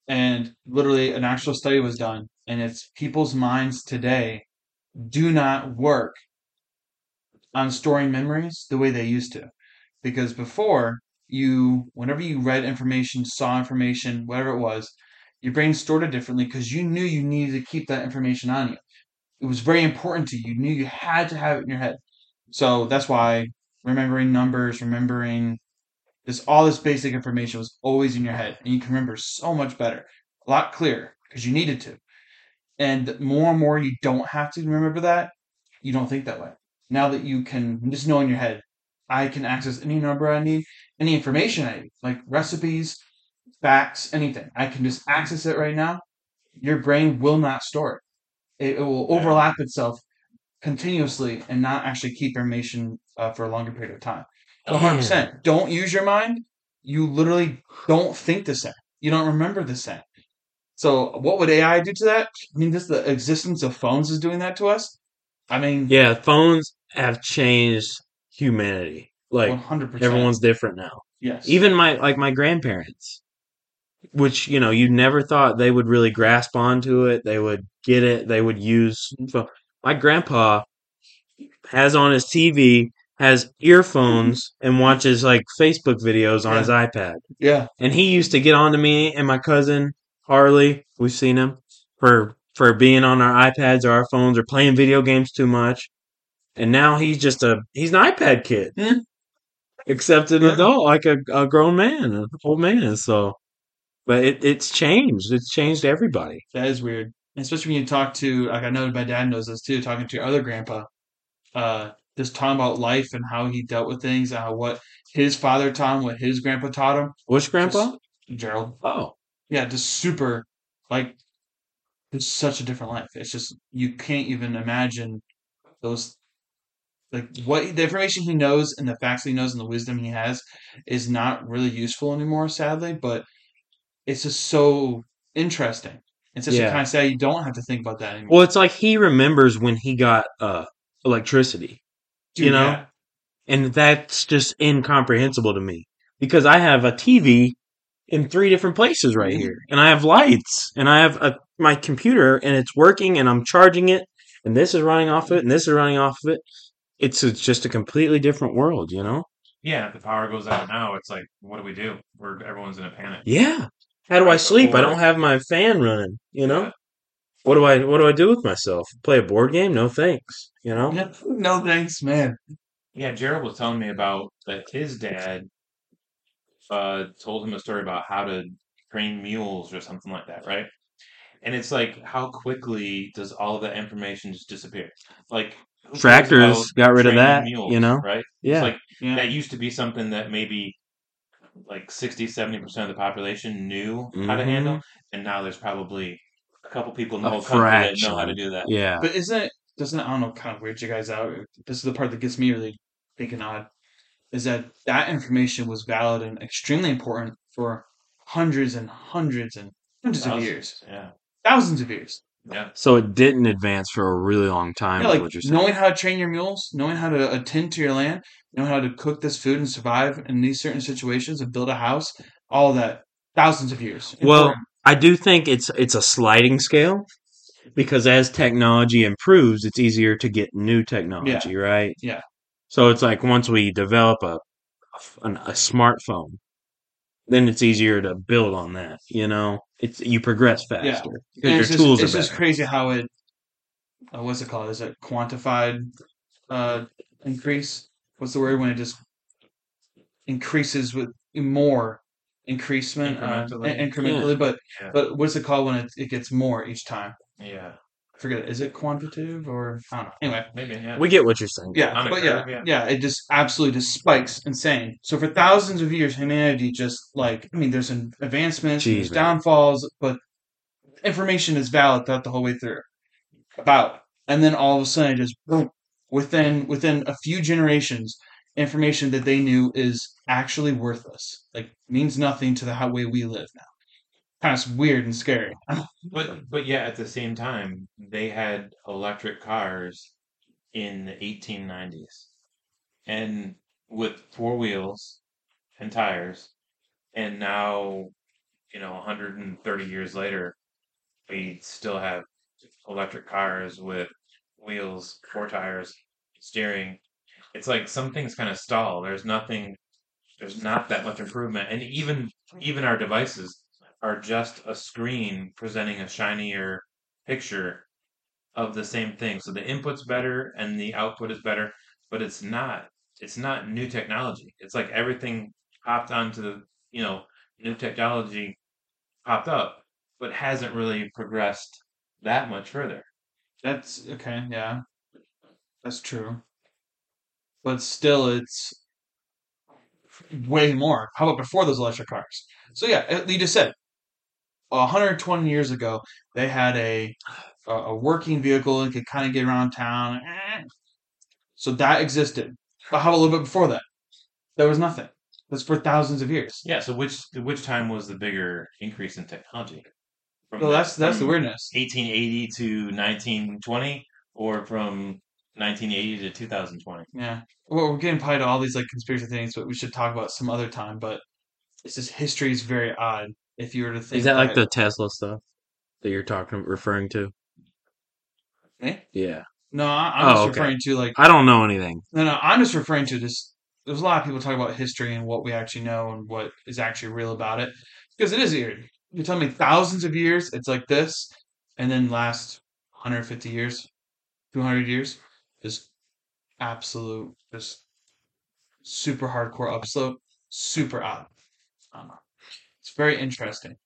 and literally an actual study was done, and it's people's minds today do not work on storing memories the way they used to, because before you, whenever you read information, saw information, whatever it was, your brain stored it differently because you knew you needed to keep that information on you. It was very important to you. You knew you had to have it in your head. So that's why remembering numbers, remembering this all this basic information was always in your head, and you can remember so much better, a lot clearer because you needed to. And more and more you don't have to remember that, you don't think that way. Now that you can just know in your head, I can access any number I need, any information I need, like recipes, facts, anything. I can just access it right now. Your brain will not store it. It, it will overlap itself continuously and not actually keep information uh, for a longer period of time. So 100%. Don't use your mind. You literally don't think the same. You don't remember the same. So what would AI do to that? I mean, just the existence of phones is doing that to us. I mean, yeah, phones have changed humanity. Like 100%. everyone's different now. yes. Even my like my grandparents, which you know you never thought they would really grasp onto it. They would get it. They would use. My grandpa has on his TV has earphones and watches like Facebook videos on his iPad. yeah. And he used to get on to me and my cousin Harley. We've seen him for for being on our iPads or our phones or playing video games too much. And now he's just a he's an iPad kid, Hmm. except an Yeah. adult, like a, a grown man, an old man. So, but it, it's changed. It's changed everybody. That is weird. Especially when you talk to, like I know my dad knows this too, talking to your other grandpa, uh, just talking about life and how he dealt with things, and how what his father taught him, what his grandpa taught him. Which grandpa? Just- Gerald. Oh, Yeah, just super, like, it's such a different life. It's just you can't even imagine those like what the information he knows and the facts he knows and the wisdom he has is not really useful anymore, sadly. But it's just so interesting. It's just Yeah. kind of sad you don't have to think about that anymore. Well, it's like he remembers when he got uh, electricity, you know? yeah. and that's just incomprehensible to me because I have a TV in three different places right Mhm. here, and I have lights, and I have a, my computer, and it's working, and I'm charging it, and this is running off of it, and this is running off of it. It's, it's just a completely different world, you know? Yeah, if the power goes out now, it's like, what do we do? We're everyone's in a panic. Yeah. How do I sleep? I don't have my fan running, you know? Yeah. What do I what do I do with myself? Play a board game? No thanks, you know? Yeah. No thanks, man. Yeah, Gerald was telling me about that his dad uh told him a story about how to train mules or something like that, right? And it's like how quickly does all of that information just disappear? Like Tractors got rid of that, mules, you know? right? Yeah. It's like Yeah. that used to be something that maybe like 60 70% of the population knew how to Mhm. handle and now there's probably a couple people in the A whole country that know how to do that Yeah. But isn't it doesn't it, I don't know kind of weird you guys out. This is the part that gets me really thinking odd. Is that that information was valid and extremely important for hundreds and hundreds and hundreds of years, yeah thousands of years. Yeah So it didn't advance for a really long time, Yeah, like knowing how to train your mules, knowing how to attend to your land, knowing how to cook this food and survive in these certain situations and build a house, all that thousands of years. Well. I do think it's it's a sliding scale because as technology improves, it's easier to get new technology, right? Yeah. So it's like once we develop a an, a smartphone, then it's easier to build on that. You know, it's you progress faster Yeah. because And your it's just, tools it's are just better. crazy how it uh, what's it called? Is it quantified uh increase? What's the word when it just increases with more increasement uh, Incrementally. in- incrementally? But Yeah. but what's it called when it, it gets more each time? yeah I forget. it. Is it quantitative or I don't know. Anyway, maybe yeah We get what you're saying. yeah, On a but yeah, curve, yeah. yeah, it just absolutely just spikes insane. So for thousands of years, humanity just like I mean, there's an advancements, Jeez, there's man. downfalls, but information is valid throughout the whole way through. About and then all of a sudden, it just boom, within within a few generations, information that they knew is actually worthless, like means nothing to the how way we live now. Kind of weird and scary. but but yeah at the same time they had electric cars in the 1890s and with four wheels and tires and now you know 130 years later we still have electric cars with wheels four tires steering. It's like some things kind of stall. There's nothing there's not that much improvement. And even even our devices are just a screen presenting a shinier picture of the same thing so the input's better and the output is better but it's not it's not new technology it's like everything popped onto the you know new technology popped up but hasn't really progressed that much further That's okay, yeah. That's true. But still it's way more. How about before those electric cars? So yeah, you just said 120 years ago they had a a, working vehicle and could kind of get around town. Eh. So that existed. But how about a little bit before that? There was nothing. That's for thousands of years. yeah so which which time was the bigger increase in technology from Well, that's that's the weirdness. 1880 to 1920 or from 1980 to 2020 Yeah. Well, we're getting probably to all these like conspiracy things, but we should talk about some other time. But it's just history is very odd. If you were to think, Is that like the Tesla stuff that you're talking referring to? Me? Yeah. No, I- I'm Oh, just okay. referring to like I don't know anything. no, no. I'm just referring to this. There's a lot of people talk about history and what we actually know and what is actually real about it because it is weird. You're telling me thousands of years it's like this, and then last 150 years, 200 years is absolute, just super hardcore upslope, super odd. I don't know. It's very interesting.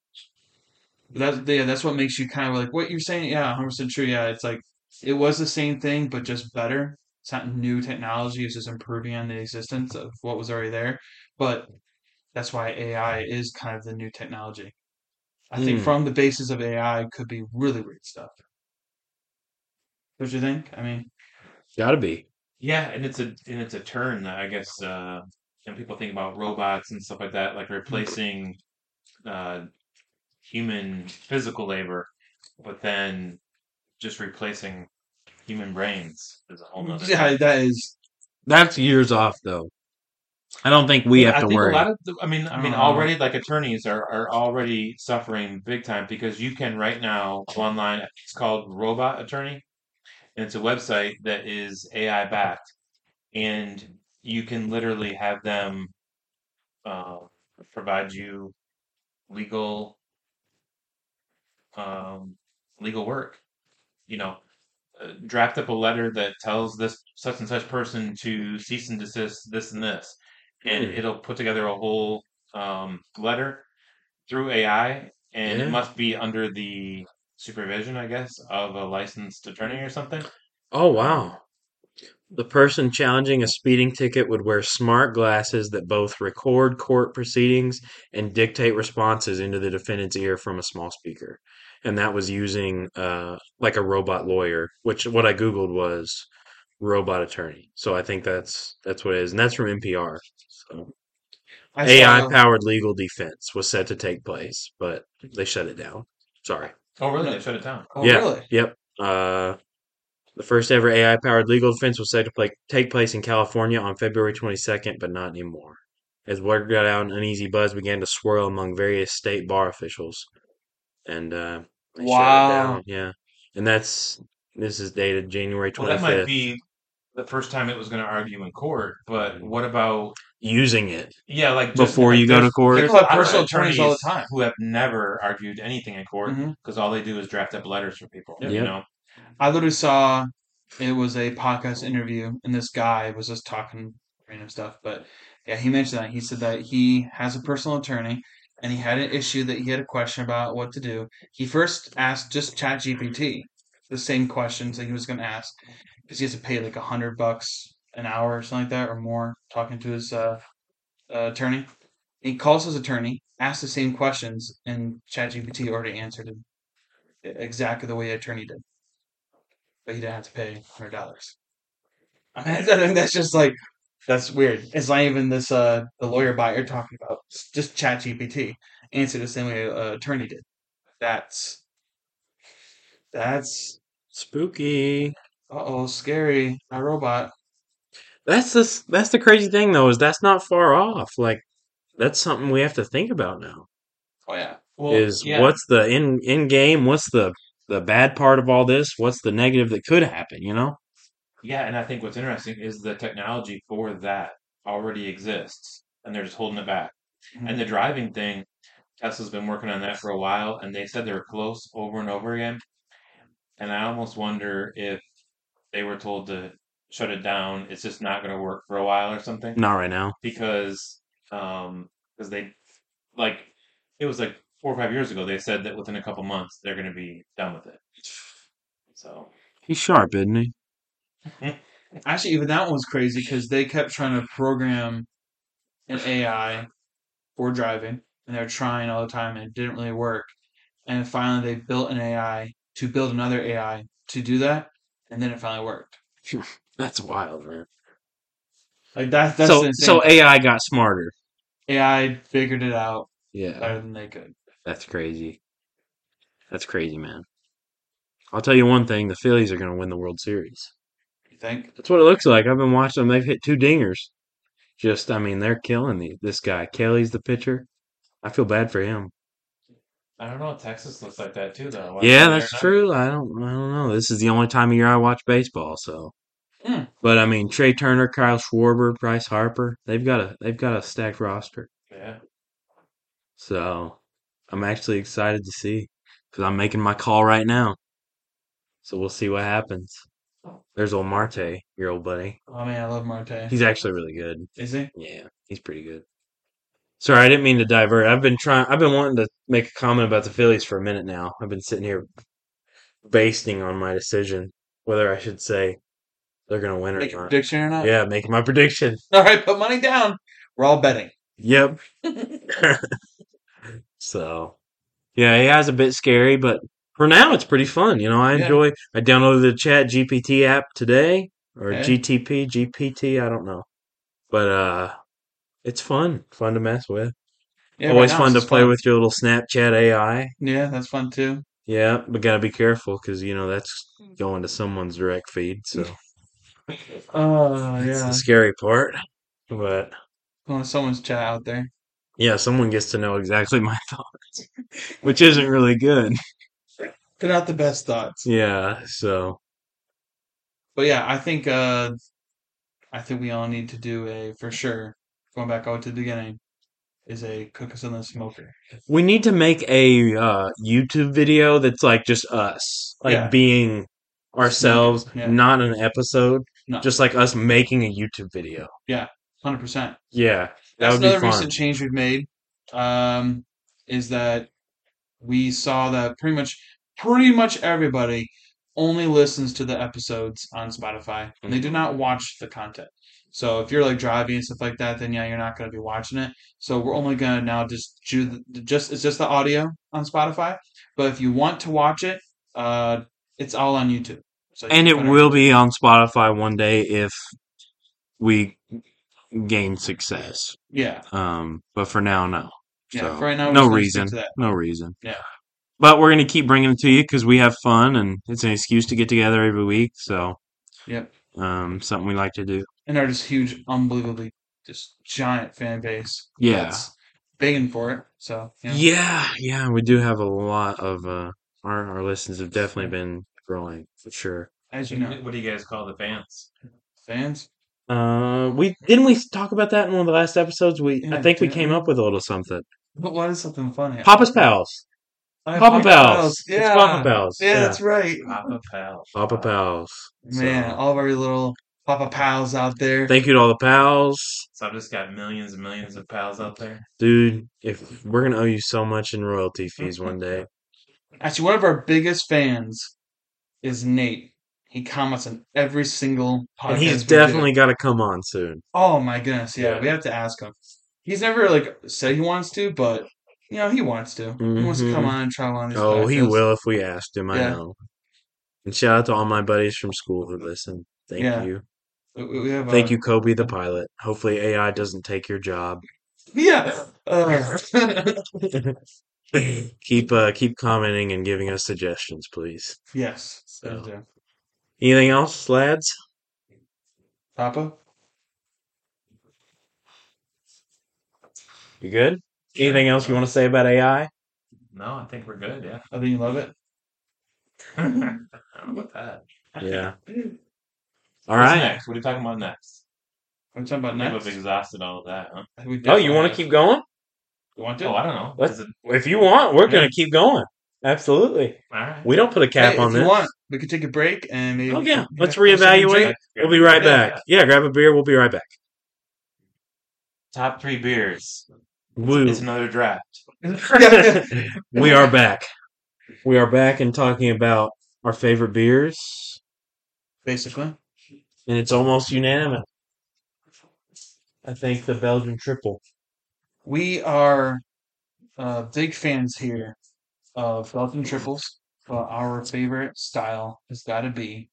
But that's yeah, that's what makes you kind of like what you're saying. Yeah, 100 percent true. Yeah, it's like it was the same thing, but just better. It's not new technology. It's just improving on the existence of what was already there. But that's why AI is kind of the new technology. I think Hmm. from the basis of AI could be really weird stuff. Don't you think? I mean, Gotta be. Yeah, and it's a and it's a turn that I guess uh, and people think about robots and stuff like that, like replacing uh, human physical labor, but then just replacing human brains is a whole nother. yeah, that is. That's years off, though. I don't think we have I to think worry. a lot of the, I mean, I mean, Uh, already like attorneys are, are already suffering big time because you can right now go online. It's called Robot Attorney, and it's a website that is AI backed, and you can literally have them uh, provide you legal um, legal work. You know, uh, draft up a letter that tells this such and such person to cease and desist this and this, and Hmm. it'll put together a whole um, letter through AI, and Yeah. it must be under the supervision, I guess, of a licensed attorney or something. Oh, wow. The person challenging a speeding ticket would wear smart glasses that both record court proceedings and dictate responses into the defendant's ear from a small speaker. And that was using uh, like a robot lawyer, which what I googled was robot attorney. So I think that's that's what it is, and that's from NPR. So AI powered legal defense was set to take place, but they shut it down. Sorry. Oh, really? They shut it down. Oh, yeah. really? Yep. Uh, the first ever AI powered legal defense was set to play, take place in California on February 22nd, but not anymore. As word got out, an uneasy buzz began to swirl among various state bar officials. And uh, they shut it down. Yeah. And that's, this is dated January 25th. Well, that might be the first time it was going to argue in court, but what about Using it. yeah, like just, Before like, you go to court? People have a lot of personal attorneys all the time. who have never argued anything in court Mhm. because all they do is draft up letters for people. You know, I literally saw it was a podcast interview, and this guy was just talking random stuff. But yeah, he mentioned that he said that he has a personal attorney, and he had an issue that he had a question about what to do. He first asked just ChatGPT the same questions that he was going to ask because he has to pay like a hundred bucks an hour or something like that or more talking to his uh, uh, attorney. He calls his attorney, asks the same questions, and ChatGPT already answered him exactly the way the attorney did but he didn't have to pay hundred dollars. I think that's just like that's weird. It's not even this uh the lawyer bot you're talking about. It's just Chat GPT answered the same way an attorney did. That's that's Spooky. uh oh scary. A robot. That's this. that's the crazy thing, though, is that's not far off. Like, that's something we have to think about now. Oh yeah. well, is yeah, what's the in in game what's the the bad part of all this what's the negative that could happen you know yeah, and I think what's interesting is the technology for that already exists, and they're just holding it back. Mhm. And the driving thing, Tesla's been working on that for a while, and they said they were close over and over again. And I almost wonder if they were told to shut it down, it's just not going to work for a while or something. not right now Because, um, because they, like, it was like four or five years ago. They said that within a couple months they're going to be done with it. So he's sharp isn't he Actually, even that one was crazy because they kept trying to program an AI for driving, and they were trying all the time, and it didn't really work. And finally, they built an AI to build another AI to do that, and then it finally worked. that's wild man Like that. That's so so ai got smarter AI figured it out yeah better than they could. That's crazy that's crazy man i'll tell you one thing the phillies are going to win the world series You think? that's what it looks like i've been watching them they've hit two dingers just i mean they're killing the, this guy kelly's the pitcher i feel bad for him I don't know. Texas looks like that too, though. Yeah, They're that's true. I don't I don't know. This is the only time of year I watch baseball, so Hmm. but I mean Trey Turner, Kyle Schwarber, Bryce Harper, they've got a they've got a stacked roster. Yeah. So I'm actually excited to see because I'm making my call right now. So we'll see what happens. There's old Marte, your old buddy. Oh man, I love Marte. He's actually really good. Is he? Yeah, he's pretty good. Sorry, I didn't mean to divert. I've been trying. I've been wanting to make a comment about the Phillies for a minute now. I've been sitting here basting on my decision whether I should say they're going to win or Make a not. prediction or not? Yeah, making my prediction. All right, put money down. We're all betting. Yep. so, Yeah, AI's a bit scary, but for now it's pretty fun. You know, I Yeah. enjoy. I downloaded the Chat GPT app today or Okay. GTP, GPT. I don't know, but uh, it's fun. Fun to mess with. Yeah, Always right fun to play with your little Snapchat AI. Yeah, that's fun too. Yeah, but gotta be careful because you know that's going to someone's direct feed. So Oh that's yeah, the scary part. But well, someone's chat out there. Yeah, someone gets to know exactly my thoughts, which isn't really good. They're not the best thoughts. Yeah, so But yeah, I think uh I think we all need to do a for sure. Going back out to the beginning, is a cook us in the smoker. we need to make a uh, YouTube video that's like just us, like Yeah. being ourselves, Yeah. not an episode, No, just like us making a YouTube video. Yeah, hundred percent. Yeah, that That's would be another recent change we've made. Um, is that we saw that pretty much pretty much everybody only listens to the episodes on Spotify and they do not watch the content. So if you're like driving and stuff like that, then yeah, you're not going to be watching it. So we're only going to now just do the, just it's just the audio on Spotify. But if you want to watch it, uh, it's all on YouTube. So and can it will be on Spotify one day if we gain success. yeah Um, but for now, no. yeah. So, for right now, no just gonna stick reason. that. No reason. Yeah. But we're gonna keep bringing it to you because we have fun and it's an excuse to get together every week. So, Yep. um, something we like to do. and are just huge, unbelievably, just giant fan base. Yeah. that's begging for it. So yeah, Yeah, yeah, we do have a lot of uh our our listens have definitely been growing for sure. as you know, What do you guys call the fans? fans. Uh, we didn't we talk about that in one of the last episodes. We Yeah, I think we came we? up with a little something. But what is something funny? Papa's pals, yeah, Papa Pals. It's Yeah, Papa Pals. Yeah, Yeah. that's right. Papa Pals. Papa pals. Man, So, all of our little Papa pals out there. thank you to all the pals, So I've just got millions and millions of pals out there. dude. If we're gonna owe you so much in royalty fees one day. Actually, one of our biggest fans is Nate. He comments on every single podcast. And he's definitely got to come on soon. Oh my goodness, yeah, Yeah. we have to ask him. He's never like said he wants to, but you know he wants to. He wants to come Mhm. on and try on. His Oh, he will if we asked him. I know. And shout out to all my buddies from school who listen. Thank Yeah. you. Have, Thank uh, you, Kobe the pilot. Hopefully AI doesn't take your job. Yeah. Uh, keep uh keep commenting and giving us suggestions, please. yes. So. Please do. Anything else, lads? Papa. You good? Anything else you want to say about AI? No, I think we're good. Yeah. I think you love it. I don't know about that. Yeah. All What's right. next? What are you talking about next? I'm we talking I about think next? we've exhausted all of that, huh? We Oh, you definitely want to keep going? You want to? Oh, I don't know. Let's- Is it, If you want, we're Yeah. gonna keep going. Absolutely. all right. We don't put a cap Hey, on if this. you want, we could take a break and maybe. Oh, yeah. Let's can have something to reevaluate. We'll be right Yeah. back. Yeah, grab a beer. We'll be right back. Top three beers. Woo. It's another draft. we are back. We are back and talking about our favorite beers, Basically. and it's almost unanimous. I think the Belgian triple. We are uh, big fans here of Belgian triples, but our favorite style has got to be,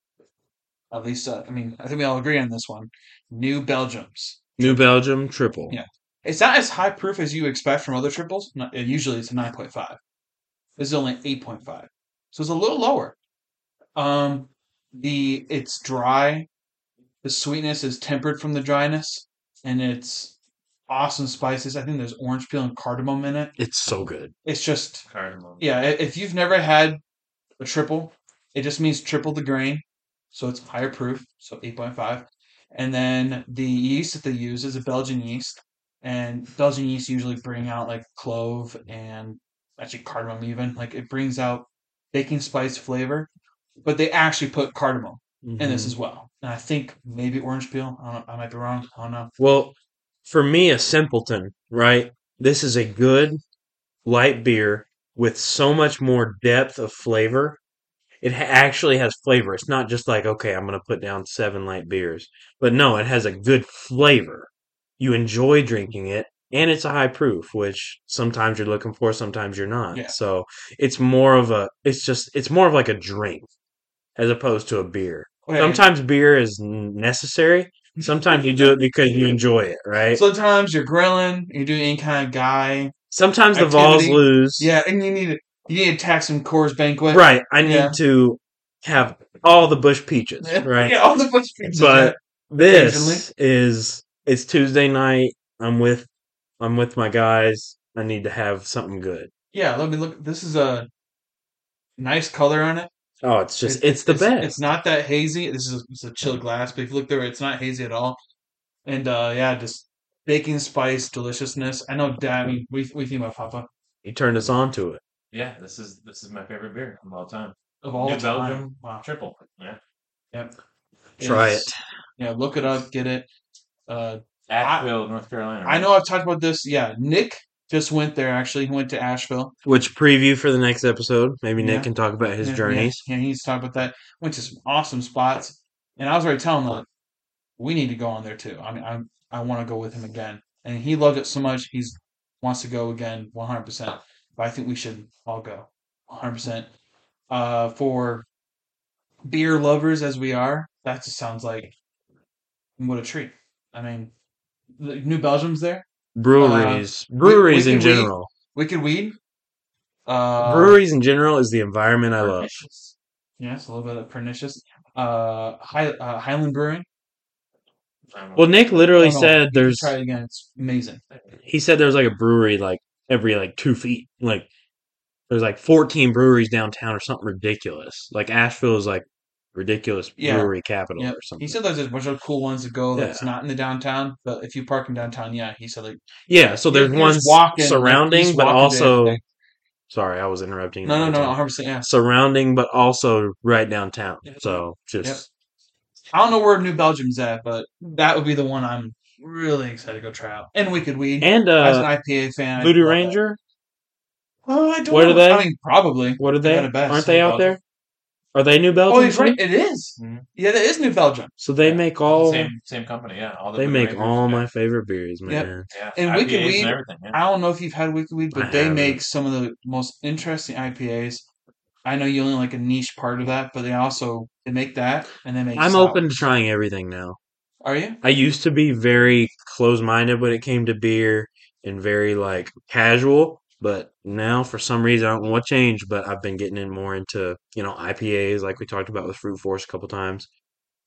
at least, uh, I mean, I think we all agree on this one, New Belgiums. New Belgium triple. Yeah. It's not as high proof as you expect from other triples. Not- uh, Usually it's a 9.5. This is only 8.5. So it's a little lower. Um, the It's dry. The sweetness is tempered from the dryness. And it's awesome spices. I think there's orange peel and cardamom in it. It's so good. It's just Cardamom. yeah, if you've never had a triple, it just means triple the grain. So it's higher proof, so 8.5. And then the yeast that they use is a Belgian yeast. And Belgian yeast usually bring out like clove and actually cardamom even. Like it brings out baking spice flavor. But they actually put cardamom in this Mhm. as well. And I think maybe orange peel. I, don't, I might be wrong. I don't know. Well, for me, a simpleton, right? This is a good light beer with so much more depth of flavor. It ha- actually has flavor. It's not just like, okay, I'm going to put down seven light beers. But no, it has a good flavor. You enjoy drinking it, and it's a high proof, which sometimes you're looking for, sometimes you're not. Yeah. So it's more of a, it's just, it's more of like a drink as opposed to a beer. Okay. Sometimes beer is necessary. Sometimes you do it because you enjoy it, right? Sometimes you're grilling, you're doing any kind of guy. Sometimes the Vols lose. Yeah, and you need to you need to tack some Coors Banquet. Right. I need Yeah. to have all the bush peaches, right? Yeah, all the Bush peaches. but this is it's Tuesday night. I'm with I'm with my guys. I need to have something good. yeah, let me look. This is a nice color on it. Oh, it's just it's, the best. It's not that hazy. This is a, it's a chilled glass, but if you look there, it's not hazy at all. And uh yeah, just baking spice deliciousness. I know, Dad. I mean, we we think about Papa he turned us on to it. Yeah, this is this is my favorite beer of all time. of all New time. Belgium. Wow. Triple. Yeah. Yep. Try It's- Yeah, look it up, get it. Uh, Asheville, North Carolina. I know I've talked about this. Yeah, Nick just went there. Actually, he went to Asheville. Which preview for the next episode? Maybe Nick can talk about his Yeah, journeys. Yeah, yeah, he's talked about that. Went to some awesome spots, and I was already telling him like, we need to go on there too. I mean, I I want to go with him again, and he loved it so much. He's wants to go again, one hundred percent. But I think we should all go, one hundred percent. Uh, for beer lovers as we are, that just sounds like what a treat. I mean, the New Belgium's there. Breweries, breweries in Wicked Weed. general. Wicked Weed. Uh, breweries in general is the environment I love. Pernicious. Yes, a little bit of pernicious. Uh, High, uh, Highland Brewing. Well, Nick literally said there's try it again. It's amazing. he said there's like a brewery like every like two feet. Like there's like 14 breweries downtown or something ridiculous. Like Asheville is like ridiculous Yeah. brewery capital Yep. or something. He said there's a bunch of cool ones to go that's not in the downtown, but if you park in downtown, yeah, he said like yeah, so there's ones walking, surrounding, but also sorry, I was interrupting. no, no, no, whole time. 100 percent yeah. Surrounding, but also right downtown. So just Yep. I don't know where New Belgium's at, but that would be the one I'm really excited to go try out. And Wicked Weed. and As an uh, IPA fan, Voodoo love that. Ranger. Oh, I don't What know. are they? I mean, probably. What are They they? got a best. Aren't they out Belgium. there? Are they New Belgium? Oh, he's right. It is. Mhm. Yeah, that is New Belgium. So they Yeah. make all same same company. Yeah, all the they make all yeah. my favorite beers, man. Yep. yeah, And IPAs Wicked Weed, and everything. Yeah. I don't know if you've had Wicked Weed, but I they haven't. make some of the most interesting IPAs. I know you only like a niche part of that, but they also they make that and they make. I'm sours. open to trying everything now. Are you? I used to be very close minded when it came to beer and very like casual, but now for some reason I don't know what changed, but I've been getting in more into, you know, IPAs like we talked about with Fruit Force a couple times.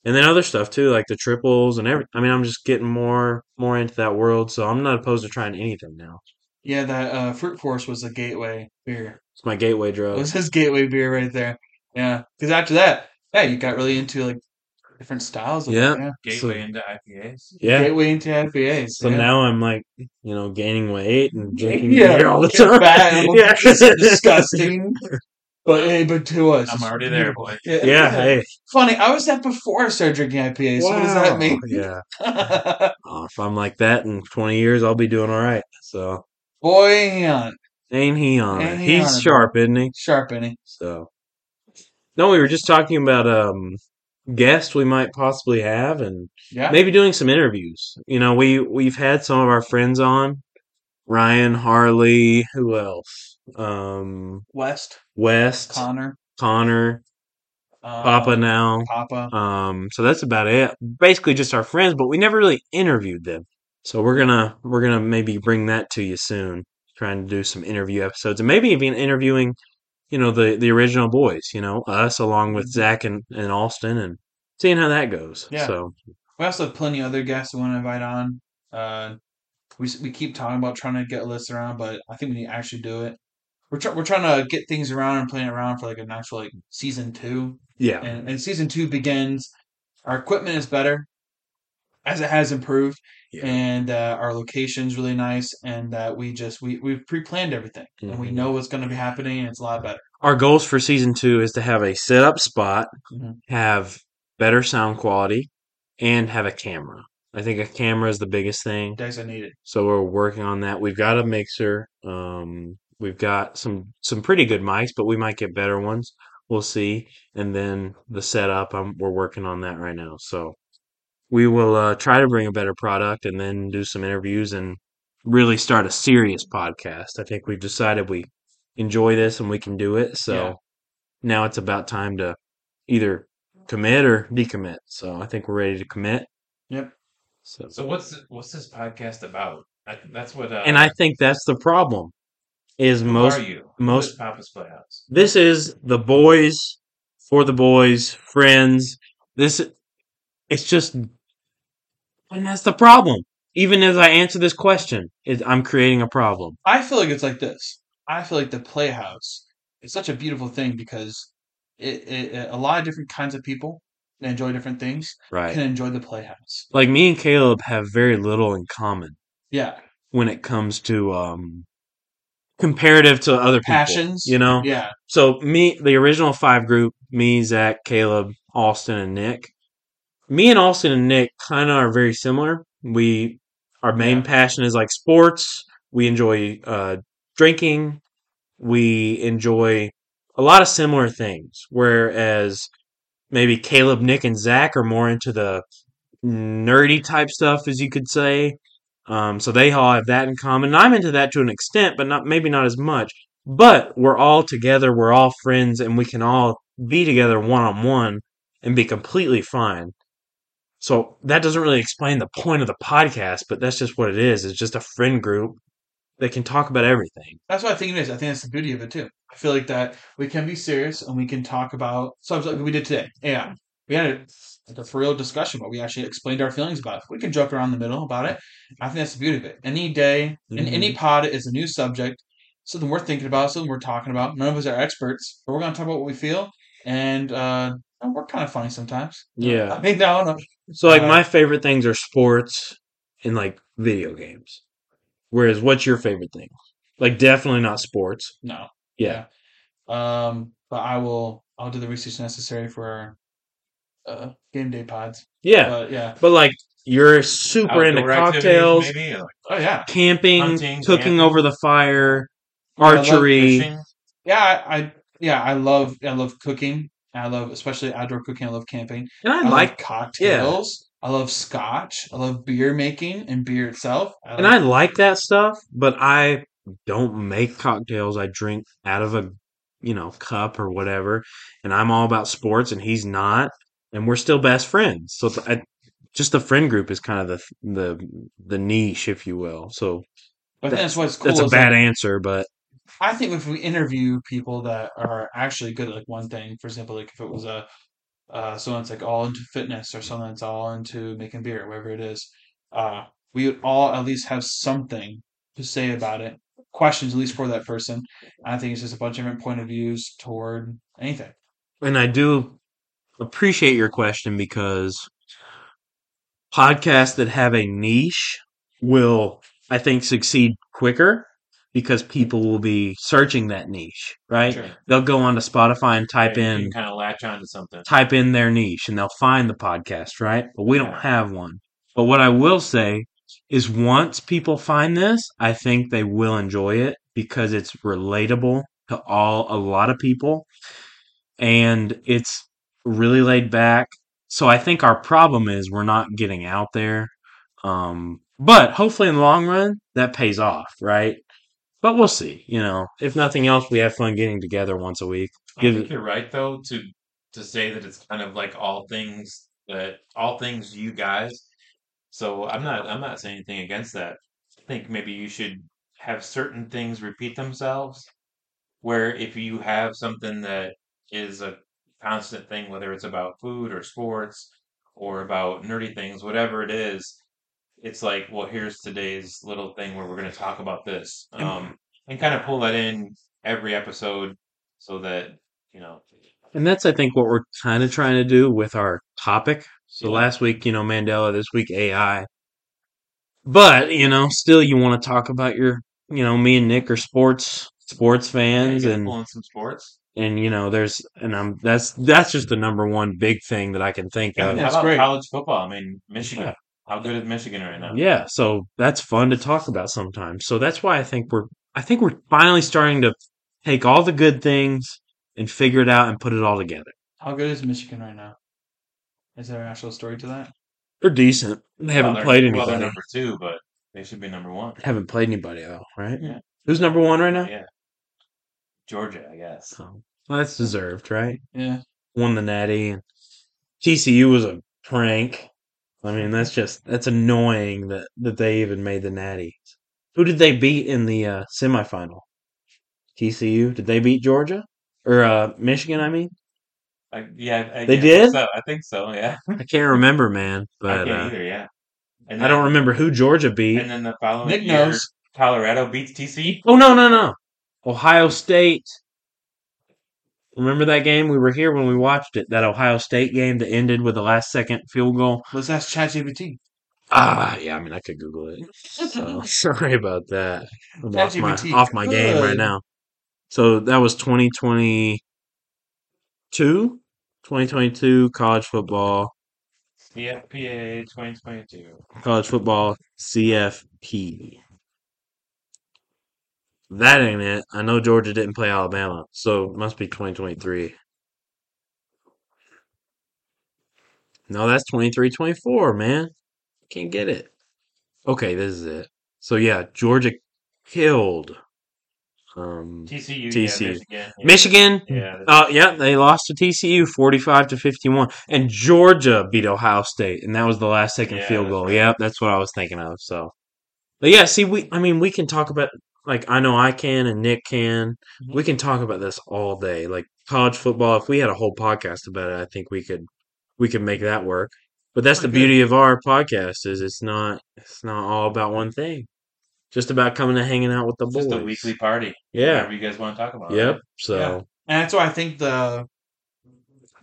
And then other stuff too, like the triples and every I mean I'm just getting more more into that world, so I'm not opposed to trying anything now. Yeah, that uh, Fruit Force was a gateway beer. It's my gateway drug. It was his gateway beer right there. Yeah, because after that, yeah, you got really into like different styles. Of Yeah. it, yeah. Gateway into IPAs. Yeah. Gateway into IPAs. So yeah. now I'm like, you know, gaining weight and drinking Yeah, beer all the get time. fat and yeah. disgusting. But hey, but to us, I'm already there, boy. Yeah, yeah, hey. Funny, I was that before I started drinking IPAs. So what does that mean? Yeah. Oh, if I'm like that in 20 years, I'll be doing all right. So Boy, hang on. ain't he on Ain't it? he He's it, sharp, isn't he? Sharp any. So no, we were just talking about um guests we might possibly have, and Yeah. maybe doing some interviews. You know, we we've had some of our friends on. Ryan, Harley, who else? Um, West, West, Connor, Connor, um, Papa now. Papa. Um, so that's about it. Basically, just our friends, but we never really interviewed them. So we're gonna we're gonna maybe bring that to you soon. Trying to do some interview episodes, and maybe even interviewing, you know, the the original boys. You know, us along with Mhm. Zach and, and Alston, and seeing how that goes. Yeah. So We also have plenty of other guests we want to invite on. Uh, we we keep talking about trying to get a list around, but I think we need to actually do it. We're we're trying to get things around and playing around for like an actual like season two, yeah, and and season two begins. Our equipment is better, as it has improved, yeah. and uh, our location's really nice, and that we just we we've pre-planned everything, and we Mhm. know what's going to be happening, and it's a lot better. Our goals for season two is to have a set up spot, Mhm. have better sound quality, and have a camera. I think a camera is the biggest thing. Designated. So we're working on that. We've got a mixer. Um, we've got some some pretty good mics, but we might get better ones. We'll see. And then the setup, um, we're working on that right now. So we will uh, try to bring a better product and then do some interviews and really start a serious podcast. I think we've decided we enjoy this and we can do it. So Yeah. now it's about time to either commit or decommit. So I think we're ready to commit. Yep. So So what's what's this podcast about? I, that's what. Uh, and I think that's the problem. Is who most are you? most- Who is Papa's Playhouse? this is the boys for the boys, friends. This it's just and that's the problem. Even as I answer this question, is I'm creating a problem. I feel like it's like this. I feel like the Playhouse is such a beautiful thing because it, it, it- a lot of different kinds of people enjoy different things Right. can enjoy the Playhouse. Like me and Caleb have very little in common Yeah, when it comes to um comparative to other people. passions. You know? Yeah, So me, the original five group, me, Zach, Caleb, Austin, and Nick. Me and Austin and Nick kind of are very similar. We our main Yeah. passion is like sports. We enjoy uh, drinking. We enjoy a lot of similar things. Whereas maybe Caleb, Nick, and Zach are more into the nerdy type stuff, as you could say. Um, so they all have that in common. And I'm into that to an extent, but not maybe not as much. But we're all together, we're all friends, and we can all be together one on one and be completely fine. So that doesn't really explain the point of the podcast, but that's just what it is. It's just a friend group that can talk about everything. that's what I think it is. I think that's the beauty of it too. I feel like that we can be serious and we can talk about subjects like we did today. Yeah, we had a, like a for real discussion, but we actually explained our feelings about it. We can joke around the middle about it. I think that's the beauty of it. Any day, in Mhm. any pod is a new subject, something we're thinking about, something we're talking about. None of us are experts, but we're going to talk about what we feel, and uh, we're kind of funny sometimes. Yeah. I mean, no, no. So like Uh, my favorite things are sports and like video games. Whereas what's your favorite thing? Like definitely not sports. No. Yeah. Um, but I will. I'll do the research necessary for uh, game day pods. Yeah. But yeah. But like you're super into Outdoor activities, cocktails, maybe like Oh yeah. camping, Hunting, cooking camping. over the fire, I archery. fishing. Yeah. I, I yeah. I love. I love cooking. I love especially outdoor cooking. I love camping. And I I like cocktails. I love scotch. I love beer making and beer itself. I and like- I like that stuff, but I don't make cocktails. I drink out of a you know cup or whatever, and I'm all about sports, and he's not, and we're still best friends. So I, just the friend group is kind of the the the niche, if you will. So think that's what's cool. that's a bad that answer, but I think if we interview people that are actually good at like one thing, for example, like if it was a uh, someone that's like all into fitness or someone that's all into making beer, or whatever it is, uh, we would all at least have something to say about it. Questions at least for that person. I think it's just a bunch of different point of views toward anything. and I do appreciate your question because podcasts that have a niche will, I think, succeed quicker because people will be searching that niche, right? Sure. They'll go onto Spotify and type you in kind of latch onto something. type in their niche and they'll find the podcast, right? But we don't have one. But what I will say is once people find this, I think they will enjoy it because it's relatable to all a lot of people and it's really laid back. So I think our problem is we're not getting out there. Um but hopefully in the long run that pays off, right? But we'll see, you know. If nothing else, we have fun getting together once a week. I Give think it- you're right though to to say that it's kind of like all things that all things you guys. So I'm not I'm not saying anything against that. I think maybe you should have certain things repeat themselves. Where if you have something that is a constant thing, whether it's about food or sports or about nerdy things, whatever it is, it's like, well, here's today's little thing where we're going to talk about this, um, and kind of pull that in every episode so that you know And that's, I think, what we're kind of trying to do with our topic. So Yeah. last week, you know, Mandela, this week, AI. But, you know, still you want to talk about your, you know, me and Nick are sports, sports fans yeah, and, pulling some sports. and, you know, there's, and I'm, that's, that's just the number one big thing that I can think Yeah, of. how that's about great. college football? I mean, Michigan. Yeah. How good is Michigan right now? Yeah. So that's fun to talk about sometimes. So that's why I think we're, I think we're finally starting to take all the good things and figure it out and put it all together. How good is Michigan right now? Is there an actual story to that? They're decent. They haven't Well, they're- played Well, they're anybody. number two, but They should be number one. Haven't played anybody though, right? Yeah. Who's number one right now? Yeah. Georgia, I guess. Oh, well, that's deserved, right? Yeah. Won the Natty. And TCU was a prank. I mean, that's just that's annoying that that they even made the Natty. Who did they beat in the uh, semifinal? TCU. Did they beat Georgia or uh, Michigan? I mean, I, yeah, I, They yeah, I think did? So I think so. Yeah. I can't remember, man. I But can't uh, either. Yeah. And I don't remember who Georgia beat. And then the following Nick year, knows. Colorado beats TCU. Oh no, no, no. Ohio State. Remember that game? We were here when we watched it. That Ohio State game that ended with a last second field goal. Let's ask ChatGPT. Ah, yeah. I mean, I could Google it. So sorry about that. I'm off my off my game right now. So that was 2022, 2022 college football, CFPA 2022. college football CFP. That ain't it. I know Georgia didn't play Alabama, so it must be 2023. No, that's 23 24, man. Can't get it. Okay, this is it. So yeah, Georgia killed um TCU. TCU. Yeah, Michigan. Yeah. Michigan. Yeah. Uh yeah, they lost to TCU 45 to 51 and Georgia beat Ohio State and that was the last second Yeah, field goal. right. Yep, that's what I was thinking of. So But yeah, see we I mean we can talk about like I know I can and Nick can. Mhm. We can talk about this all day. Like college football, if we had a whole podcast about it, I think we could we could make that work. But that's the beauty of our podcast is it's not it's not all about one thing. Just about coming and hanging out with the boys. just a weekly party. Yeah. Whatever you guys want to talk about. Yep. right? So Yeah. And that's what I think the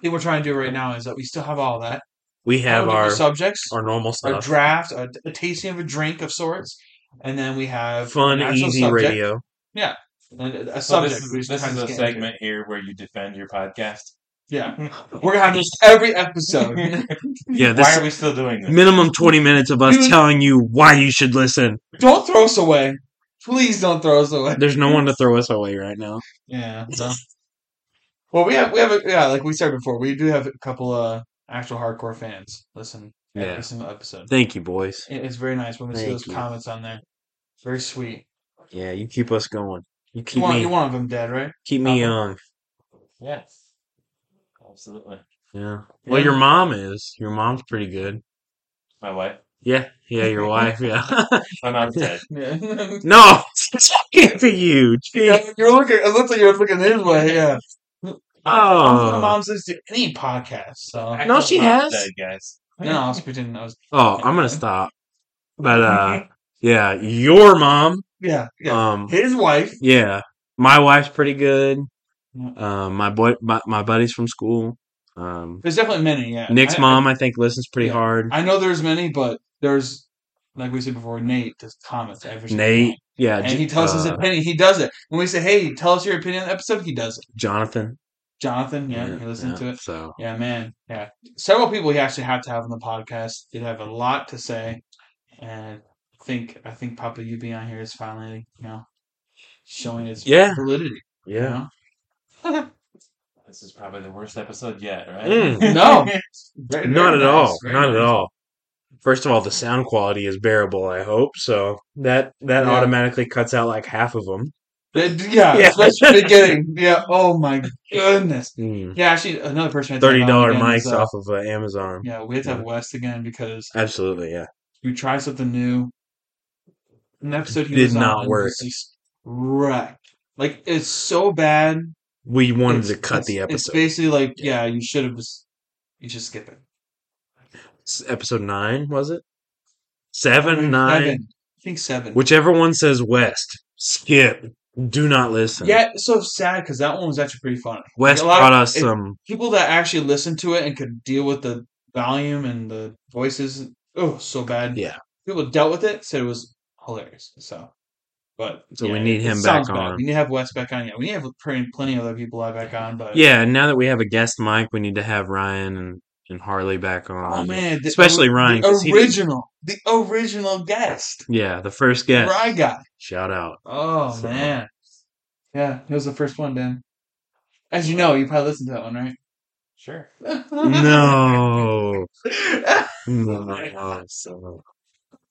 thing we're trying to do right now is that we still have all that. we have our subjects, our normal stuff a draft, a, a tasting of a drink of sorts, and then we have Fun, easy subject, radio. Yeah, and a, a So subject. this is, just this kinda is a just get into. segment here where you defend your podcast. Yeah, we're gonna have this every episode. Yeah, Why are we still doing this? minimum 20 minutes of us Dude. telling you why you should listen. don't throw us away, please. Don't throw us away. There's no one to throw us away right now. Yeah. So. Well, we have we have a, yeah, like we said before, we do have a couple uh actual hardcore fans listen every Yeah. single episode. Thank you, boys. It- It's very nice when we see those you. comments on there. Very sweet. Yeah, you keep us going. You You keep want me you one of them dead, right? keep me Papa? young. Yes. Absolutely. Yeah. Well, Yeah. your mom is. Your mom's pretty good. My wife. Yeah. Yeah, your wife. Yeah. My mom's dead. Yeah. no, it's talking to you. Gee. Yeah, you're looking. It looks like you're looking his way. Yeah. Oh. My mom's listens to any podcast, so I No, she has. Dead, guys. No, I was pretending I was. Oh, I'm gonna stop. But uh, yeah, your mom. Yeah, yeah. Um, His wife. yeah, my wife's pretty good. Yeah. Um, my boy, my, my buddies from school. Um, There's definitely many. Yeah. Nick's I- mom, I think, listens pretty Yeah. hard. I, I know there's many, but there's like we said before. Nate does comments every Nate, time. yeah, and J- he tells his uh, opinion. He does it when we say, "Hey, tell us your opinion on the episode." He does it. Jonathan. Jonathan, yeah, he listened yeah, to it. So Yeah, man. Yeah. Several people he actually had to have on the podcast. They have a lot to say. And I think I think Papa you being on here is finally, you know, showing its Yeah. validity. you yeah, know? This is probably the worst episode yet, right? Mm. No. Very- not very at nice, all, very not at all. First of all, the sound quality is bearable. I hope so. That that Yeah. automatically cuts out like half of them. It- yeah, Yeah. especially the beginning. Yeah. Oh my goodness. Mm. Yeah, actually another person had Thirty dollar mics is, uh, off of uh, Amazon. Yeah, we had to have Yeah. West again because Absolutely, yeah. we tried something new. An episode he Did was not on work. was just wrecked. Like it's so bad. We wanted it's- to cut the episode. It's basically like, yeah, you should have just, you should skip it. S- episode nine was it? Seven I think seven. whichever one says West. Skip. Do not listen. yeah, it's so sad because that one was actually pretty funny. West Like, brought us some. people that actually listened to it and could deal with the volume and the voices. Oh, so bad. Yeah. People dealt with it, said it was hilarious. So, but So we need him back sounds bad. on. We need to have West back on. Yeah, we need to have plenty, plenty of other people back on. But Yeah, now that we have a guest mic, we need to have Ryan and, and Harley back on. oh man, the, especially Ryan. the 'cause he original, the original guest, yeah, the first guest. Rye guy. Shout out. Oh So- man, yeah, he was the first one. Dan, as you know, you probably listened to that one, right? Sure. No. No. So,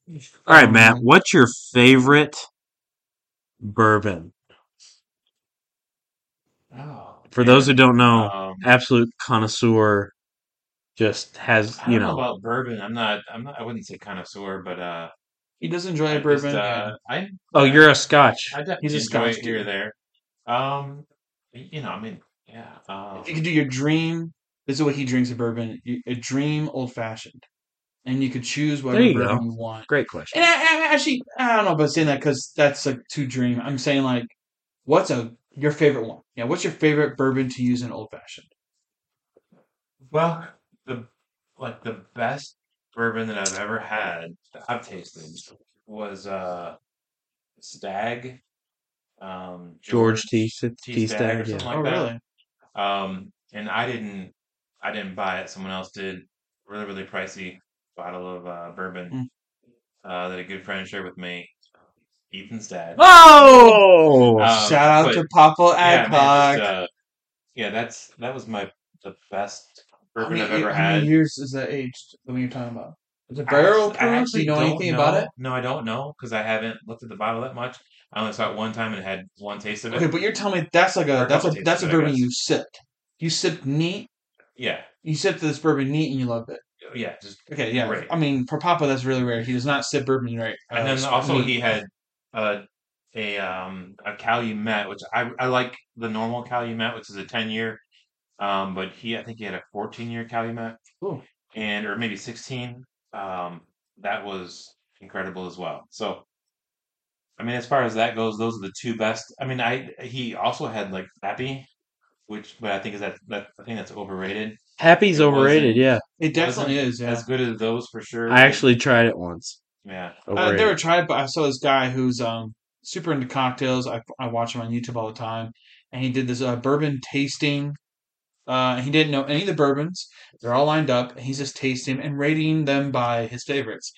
All right, Matt. Um, What's your favorite bourbon? Oh, For those who don't know, Um, absolute connoisseur just has I don't you know know. about bourbon. I'm not. I'm not. I wouldn't say connoisseur, but uh, He does enjoy I a just bourbon. uh, I Oh, yeah, you're a Scotch. I definitely He's a enjoy Scotch it here or dude. there. Um, you know, I mean, yeah. yeah. If you Um, could do your dream, this is what he drinks a bourbon. you- A dream old fashioned, and you could choose There whatever you bourbon go. you want. Great question. And I, I actually, I don't know about saying that because that's like too dream. I'm saying like, what's a your favorite one? Yeah, what's your favorite bourbon to use in old fashioned? well, the like the best bourbon that I've ever had that I've tasted was uh Stagg, um, George T. T T. Stagg or Stagg. Yeah. something Oh, that. really? Um, and I didn't, I didn't buy it. Someone else did. Really, really pricey bottle of uh, bourbon Mm. uh, that a good friend shared with me. Ethan's dad. Oh, Um, Shout out but to Papa yeah, man, Adcock. just, uh, yeah, that's that was my the best how, bourbon many, I've ever how many years is that aged? The one you're talking about? Is it barrel I proof? Do actually you know don't anything about it? No, I don't know because I haven't looked at the bottle that much. I only saw it one time and had one taste of it. Okay, but you're telling me that's like Or a a that's a couple tastes that's a of it, I bourbon guess. you sipped. You sipped neat. Yeah, You sipped this bourbon neat and you loved it. yeah, just Okay, yeah. I mean, for Papa, that's really rare. He does not sip bourbon right. Uh, And then also neat. he had uh, a um a Calumet, which I I like the normal Calumet, which is a ten year. Um, but he I think he had a fourteen year Calumet, Cool. and or maybe sixteen. Um, that was incredible as well. So I mean, as far as that goes, those are the two best. I mean, I he also had like Pappy, which but I think is that that I think that's overrated. Pappy's It overrated. Yeah, It definitely is. Yeah. as good as those for sure. I actually tried it once. yeah. I Overrated. never tried, but I saw this guy who's um super into cocktails. I I watch him on YouTube all the time, and he did this uh, bourbon tasting. Uh, he didn't know any of the bourbons. They're all lined up, and he's just tasting and rating them by his favorites.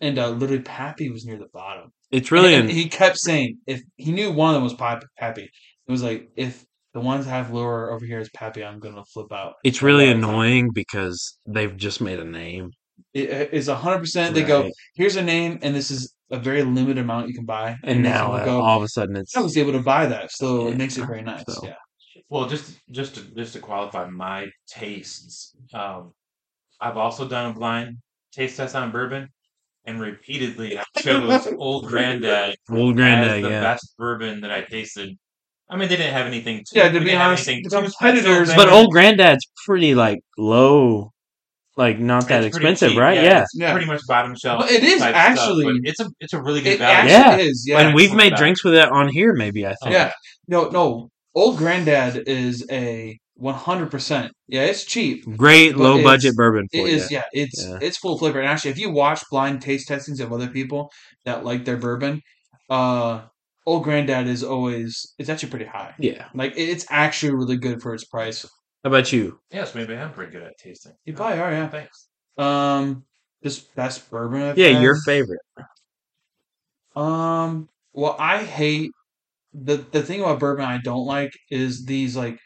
And uh, literally, Pappy was near the bottom. It's really and, an, he kept saying if he knew one of them was Pappy, it was like if the ones I have lower over here is Pappy, I'm gonna flip out. it's really annoying because they've just made a name. It is hundred percent. They go, here's a name, and this is a very limited amount you can buy. And then now uh, go, all of a sudden it's I was able to buy that, so Yeah, it makes it very nice. so- Yeah. Well, just just to just to qualify my tastes, um, I've also done a blind taste test on bourbon, and repeatedly I chose Old Granddad old as granddad. the Yeah, best bourbon that I tasted. I mean, they didn't have anything. Too, Yeah, to be honest, the competitors- but old granddad's pretty like low, like not that It's expensive, cheap, right? Yeah. it's Yeah. pretty much bottom shelf. Well, it is actually- stuff, but it's a it's a really good It value. Yeah. is. Yeah. and we've made bad. drinks with it on here. Maybe I think. yeah. No, no. Old Granddad is a 100%. Yeah, it's cheap. Great low budget bourbon It for is, you. yeah. It's Yeah. it's full flavor. And actually, if you watch blind taste testings of other people that like their bourbon, uh, Old Granddad is always it's actually pretty high. Yeah. Like it's actually really good for its price. How about you? Yes, maybe I'm pretty good at tasting. You probably are, yeah. Thanks. Um, this best bourbon. I've Yeah, had? your favorite. Um, well, I hate the the thing about bourbon I don't like is these like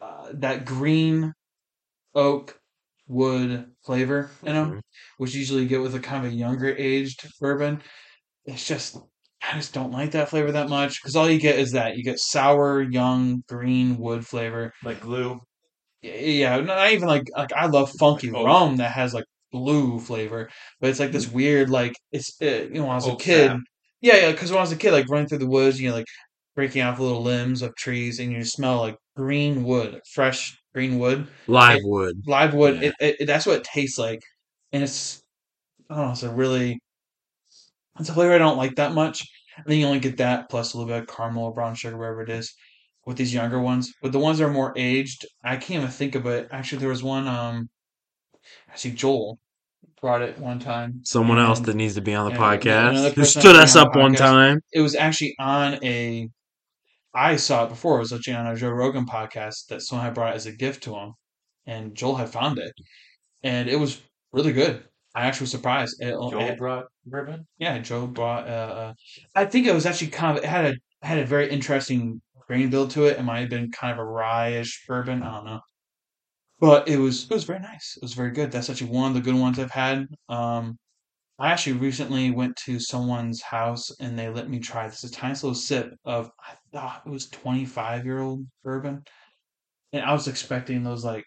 uh, that green oak wood flavor, you know, Mhm. which you usually get with a kind of a younger aged bourbon. It's just I just don't like that flavor that much because all you get is that you get sour, young, green wood flavor. Like glue. Yeah, not even like like I love funky Like rum that has like blue flavor, but it's like this weird like it's uh, you know when I was a kid. sap. Yeah, yeah, because when I was a kid, like running through the woods, you know, like breaking off little limbs of trees, and you smell like green wood, fresh green wood, Live It- wood. live wood. Yeah. It, it, it- that's what it tastes like, and it's I don't know, it's a really it's a flavor I don't like that much. And then you only get that plus a little bit of caramel or brown sugar, wherever it is, with these younger ones. But the ones that are more aged, I can't even think of it. Actually, there was one. Um, actually, Joel brought it one time. Someone else that needs to be on the and podcast who stood us on up one time. it was actually on a I saw it before. It was actually on a Joe Rogan podcast that someone had brought it as a gift to him, and Joel had found it, and it was really good. I actually was surprised. It, Joel it- brought bourbon. yeah, Joe brought. Uh, uh, I think it was actually kind of it had a had a very interesting grain bill to it. It might have been kind of a rye-ish bourbon. I don't know, but it was it was very nice. It was very good. That's actually one of the good ones I've had. Um, I actually recently went to someone's house and they let me try this a tiny little sip of I thought it was 25 year old bourbon. And I was expecting those like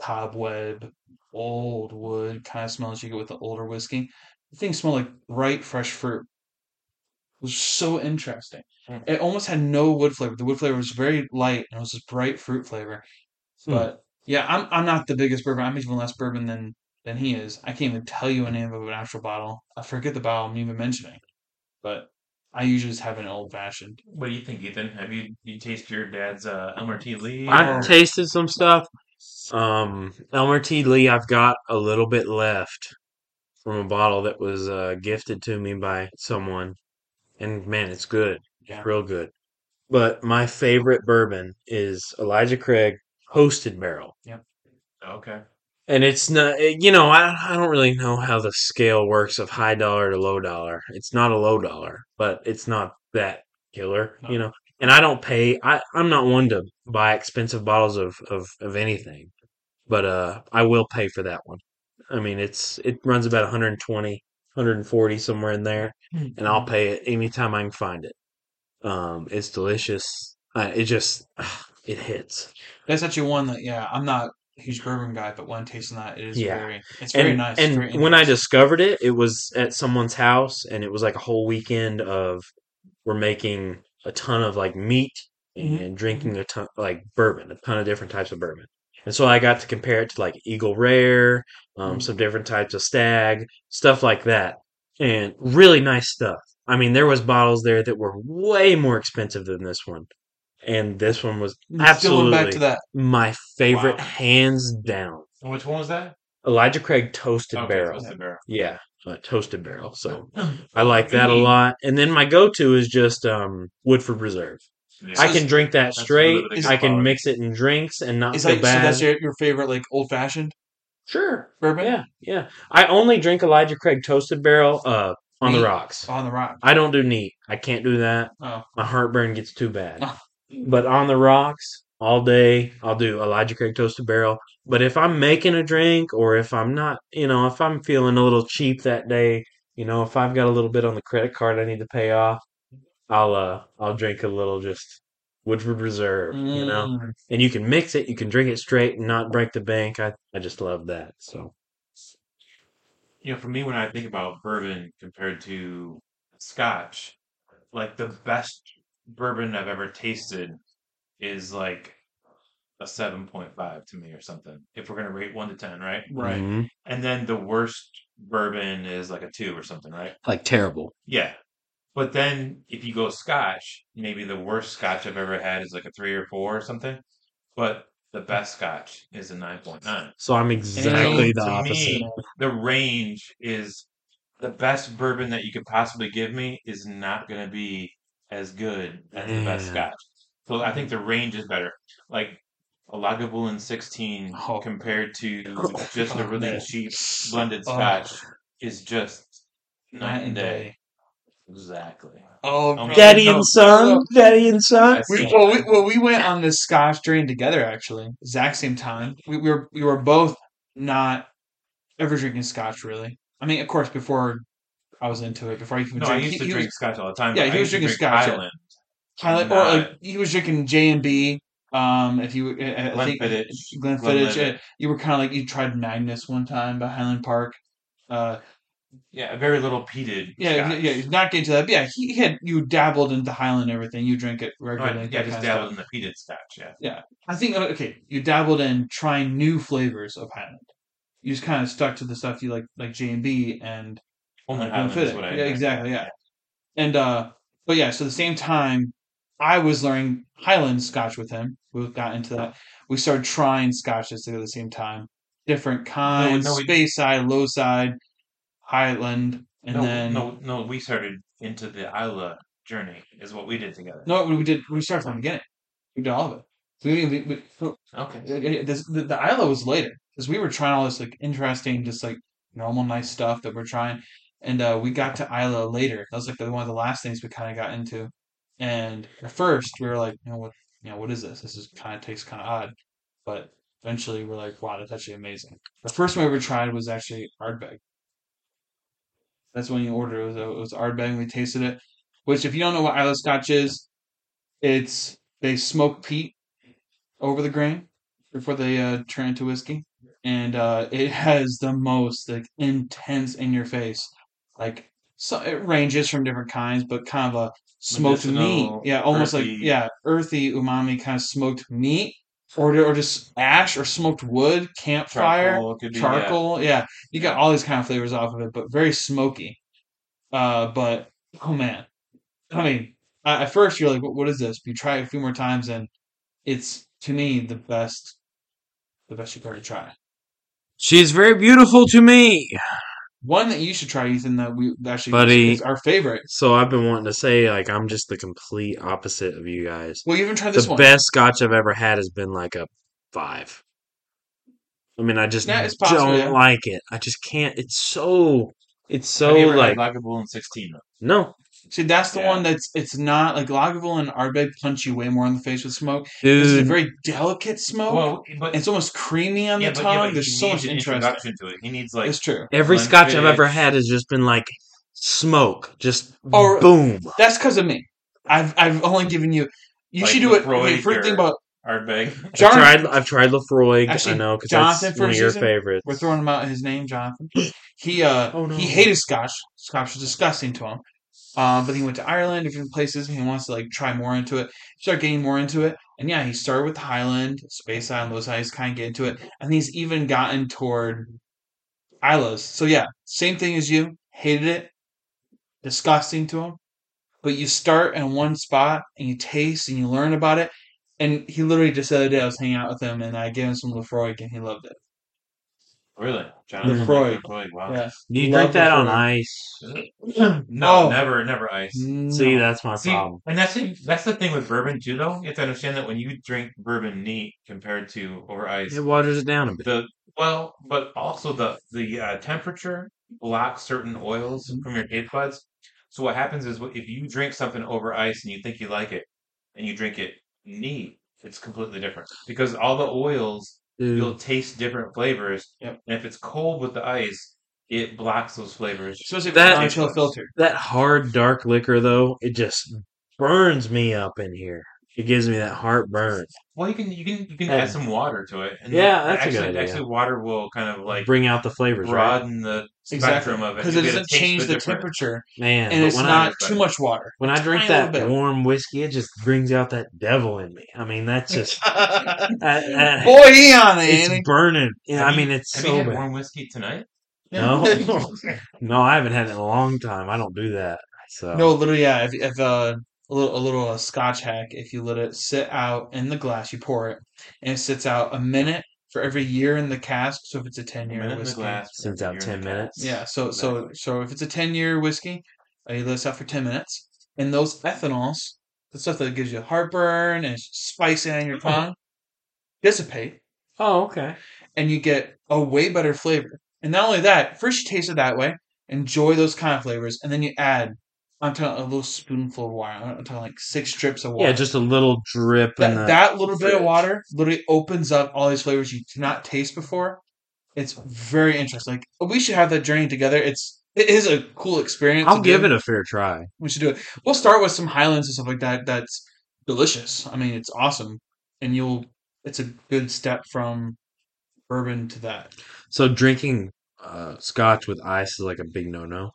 cobweb, old wood kind of smells you get with the older whiskey. The thing smelled like bright, fresh fruit. It was so interesting. Hmm. It almost had no wood flavor. The wood flavor was very light and it was this bright fruit flavor. Hmm. But yeah, I'm I'm not the biggest bourbon. I'm even less bourbon than than he is. I can't even tell you a name of an actual bottle. I forget the bottle I'm even mentioning. But I usually just have an old fashioned. What do you think, Ethan? Have you you tasted your dad's uh, Elmer T. Lee? I've Oh. tasted some stuff. Um, Elmer T. Lee, I've got a little bit left from a bottle that was uh, gifted to me by someone, and man, it's good. Yeah. real good. But my favorite bourbon is Elijah Craig Toasted Barrel. Yep. Okay. And it's not, you know, I, I don't really know how the scale works of high dollar to low dollar. It's not a low dollar, but it's not that killer, you know. And I don't pay, I, I'm not one to buy expensive bottles of, of, of anything, but uh, I will pay for that one. I mean, it's it runs about 120, 140 somewhere in there, and I'll pay it anytime I can find it. Um, it's delicious. Uh, it just, it hits. That's actually one that yeah, I'm not a huge bourbon guy, but when tasting that it is Yeah. very it's very nice. And very when I discovered it, it was at someone's house, and it was like a whole weekend of we're making a ton of like meat Mhm. and drinking a ton like bourbon, a ton of different types of bourbon. And so I got to compare it to like Eagle Rare, um, Mm. some different types of Stagg, stuff like that, and really nice stuff. I mean, there was bottles there that were way more expensive than this one, and this one was absolutely back to that. my favorite, Wow. hands down. And which one was that? Elijah Craig Toasted okay, Barrel. Toasted Barrel. Yeah, uh, toasted barrel. So I like that a lot. And then my go-to is just um, Woodford Reserve. Yeah. I can drink that straight. limited I can mix it in drinks and not Is feel that so that's your, your favorite like old fashioned sure. bourbon? Yeah, yeah. I only drink Elijah Craig Toasted Barrel uh, on the rocks. On the rock. I don't do neat. I can't do that. Oh. My heartburn gets too bad. But on the rocks all day, I'll do Elijah Craig Toasted Barrel. But if I'm making a drink or if I'm not, you know, if I'm feeling a little cheap that day, you know, if I've got a little bit on the credit card I need to pay off, I'll uh I'll drink a little just Woodford Reserve, you know. Mm. And you can mix it, you can drink it straight and not break the bank. I I just love that. So you know, for me, when I think about bourbon compared to scotch, like the best bourbon I've ever tasted is like a 7.5 to me or something. If we're going to rate 1 to 10, right? Right. mhm. And then the worst bourbon is like a 2 or something, right? like terrible. Yeah. But then if you go scotch, maybe the worst scotch I've ever had is like a 3 or 4 or something. But the best scotch is a 9.9. So I'm exactly the to opposite. me, the range is the best bourbon that you could possibly give me is not going to be as good as the best mm. scotch. So I think the range is better. Like a Lagavulin 16 Oh. compared to just a Oh, really man. cheap blended Oh. scotch is just night and day. Exactly. Oh, Oh, bro. Daddy no, and son, daddy and son. We, well, we, well, we went on this Scotch train together actually, exact same time. We, we were we were both not ever drinking Scotch really. I mean, of course, before I was into it, before I even No, I used he, to he drink was scotch all the time. Yeah, he I was drinking drink scotch. Highland. Highlight, or like he was drinking J and B. Um, if you, uh, I think Glenfiddich, Glenfiddich. Uh, you were kind of like you tried Magnus one time by Highland Park. Uh, Yeah, very little peated. yeah, scotch. yeah, not getting to that. But yeah, he had you dabbled into the Highland and everything. You drink it regularly. yeah, just kind of stuff. dabbled in the peated scotch. Yeah. Yeah. I think uh, okay, you dabbled in trying new flavors of Highland. You just kind of stuck to the stuff you like, like J and B and Only uh, Highland is what I yeah, exactly, yeah. And uh, but yeah, so the same time I was learning Highland Scotch with him. We got into that. We started trying scotches at the same time, different kinds, no, we- Speyside, low side, Highland, and no, then no, no, we started into the Islay journey is what we did together. no, we did. We started from the beginning. We did all of it. We, we, we, we, Okay. this, the, the Islay was later because we were trying all this like interesting, just like normal, nice stuff that we're trying, and uh, we got to Islay later. That was like the, one of the last things we kind of got into. And at first, we were like, you know what, you know what is this? This is kind of tastes kind of odd, but eventually we're like, wow, that's actually amazing. The first one we ever tried was actually Ardbeg. That's when you order it. Was, it was Ardbeg. We tasted it. Which, if you don't know what Islay Scotch is, it's they smoke peat over the grain before they uh, turn into whiskey, and uh, it has the most like intense in your face. Like so, it ranges from different kinds, but kind of a smoked meat. Yeah, almost like yeah, earthy umami kind of smoked meat, or or just ash or smoked wood, campfire Charcoal could be, yeah. charcoal. Yeah. you got all these kind of flavors off of it, but very smoky. Uh, but oh man, I mean, at at first you're like, what, what is this? But you try it a few more times, and it's to me the best, the best you've ever tried. She's very beautiful to me. One that you should try, Ethan, that we actually Buddy. is our favorite. So I've been wanting to say like I'm just the complete opposite of you guys. Well, you haven't tried this one. the one. best scotch I've ever had has been like a five. I mean, I just Yeah, possible, don't yeah. like it. I just can't. It's so. It's so Have you ever like had Lagavulin 16? though? no, See, that's the Yeah. one that's it's not like Lagavulin and Ardbeg punch you way more in the face with smoke. This is a very delicate smoke. Well, but it's almost creamy on yeah, the but, tongue. yeah, There's he so much interest. introduction to it. He needs like It's true. Every scotch I've ever had has just been like smoke, just Or- boom. That's because of me. I've I've only given you. You Like should do it. Laphroaig Okay, first thing or- about Ardbeg. I've tried. I've tried Laphroaig. I know because that's one a of your season, favorites. We're throwing him out his name, Jonathan. He uh Oh, no. he hated Scotch. Scotch was disgusting to him. Uh, but he went to Ireland, different places, and he wants to like try more into it. Start getting more into it, and yeah, he started with Highland, Space Island, those guys kind of get into it, and he's even gotten toward Islay's. So yeah, same thing as you. Hated it, disgusting to him. But you start in one spot and you taste and you learn about it. And he literally just the other day I was hanging out with him and I gave him some Laphroaig and he loved it. Really? Jonathan Laphroaig. Laphroaig. Wow. Yeah. Do you Love drink that on Laphroaig. ice? No, Oh. never, never ice. See, that's my See, problem. and that's the, that's the thing with bourbon too, though. You have to understand that when you drink bourbon neat compared to over ice, It waters it down a bit. the well, but also the the uh, temperature blocks certain oils Mhm. from your taste buds. So what happens is if you drink something over ice and you think you like it, and you drink it neat, it's completely different because all the oils you'll taste different flavors. Yep. And if it's cold with the ice, it blocks those flavors. Especially That- non-chill filter. that hard dark liquor though, it just burns me up in here. It gives me that heartburn. Well, you can you can you can Yeah. add some water to it. And Yeah, that's a actually, good idea. Actually, water will kind of like Bring out the flavors, right? broaden the Exactly. of it. Because it doesn't change the different- temperature Man, and it's not I too much water. when I drink that warm whiskey, it just brings out that devil in me. I mean, that's just that, that- Boy, he on it, it's he? burning. Yeah, Have I mean, it's Have so you had warm whiskey tonight? No, no, I haven't had it in a long time. I don't do that. So No, literally, yeah. If, if uh, a little, a little uh, Scotch hack, if you let it sit out in the glass, you pour it, and it sits out a minute for every year in the cask. So if it's a ten A year minute in the whiskey, glass. Sits out 10 minutes. yeah. So so Exactly. so if it's a ten year whiskey, uh, you let it sit out for ten minutes, and those ethanols, the stuff that gives you heartburn and is spicy on your tongue, dissipate, Oh, okay. and you get a way better flavor. And not only that, first you taste it that way, enjoy those kind of flavors, and then you add. I'm talking a little spoonful of water. I'm talking like six strips of water. Yeah, just a little drip in that, that little bit of water literally opens up all these flavors you did not taste before. It's very interesting. Like we should have that journey together. It's it is a cool experience. I'll give do. it a fair try. We should do it. We'll start with some Highlands and stuff like that. That's delicious. I mean, it's awesome, and you'll. It's a good step from bourbon to that. So drinking uh, scotch with ice is like a big no-no.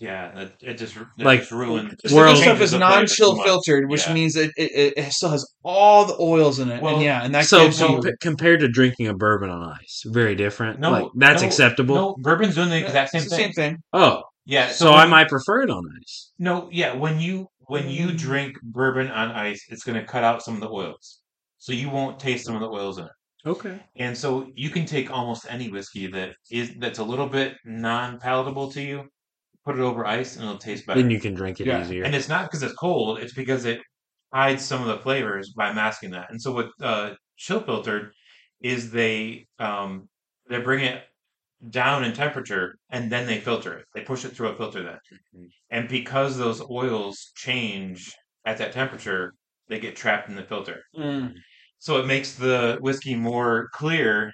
Yeah, it, it just it Like, just ruined. Just World- this stuff is non-chill filtered, which Yeah. means it, it, it still has all the oils in it. Well, and yeah, and that So gives you. compa- compared to drinking a bourbon on ice, very different. No, like that's no, acceptable. No, bourbon's doing the exact same it's the thing. same thing. Oh, Yeah, so, when I might prefer it on ice. No, yeah, when you when you Mm. drink bourbon on ice, it's going to cut out some of the oils, so you won't taste some of the oils in it. Okay. And so you can take almost any whiskey that is that's a little bit non-palatable to you, put it over ice, and it'll taste better. Then you can drink it Yeah. easier. And it's not because it's cold; it's because it hides some of the flavors by masking that. And so what uh, chill filtered is they um, they bring it down in temperature and then they filter it. They push it through a filter then. And because those oils change at that temperature, they get trapped in the filter. Mm. So it makes the whiskey more clear,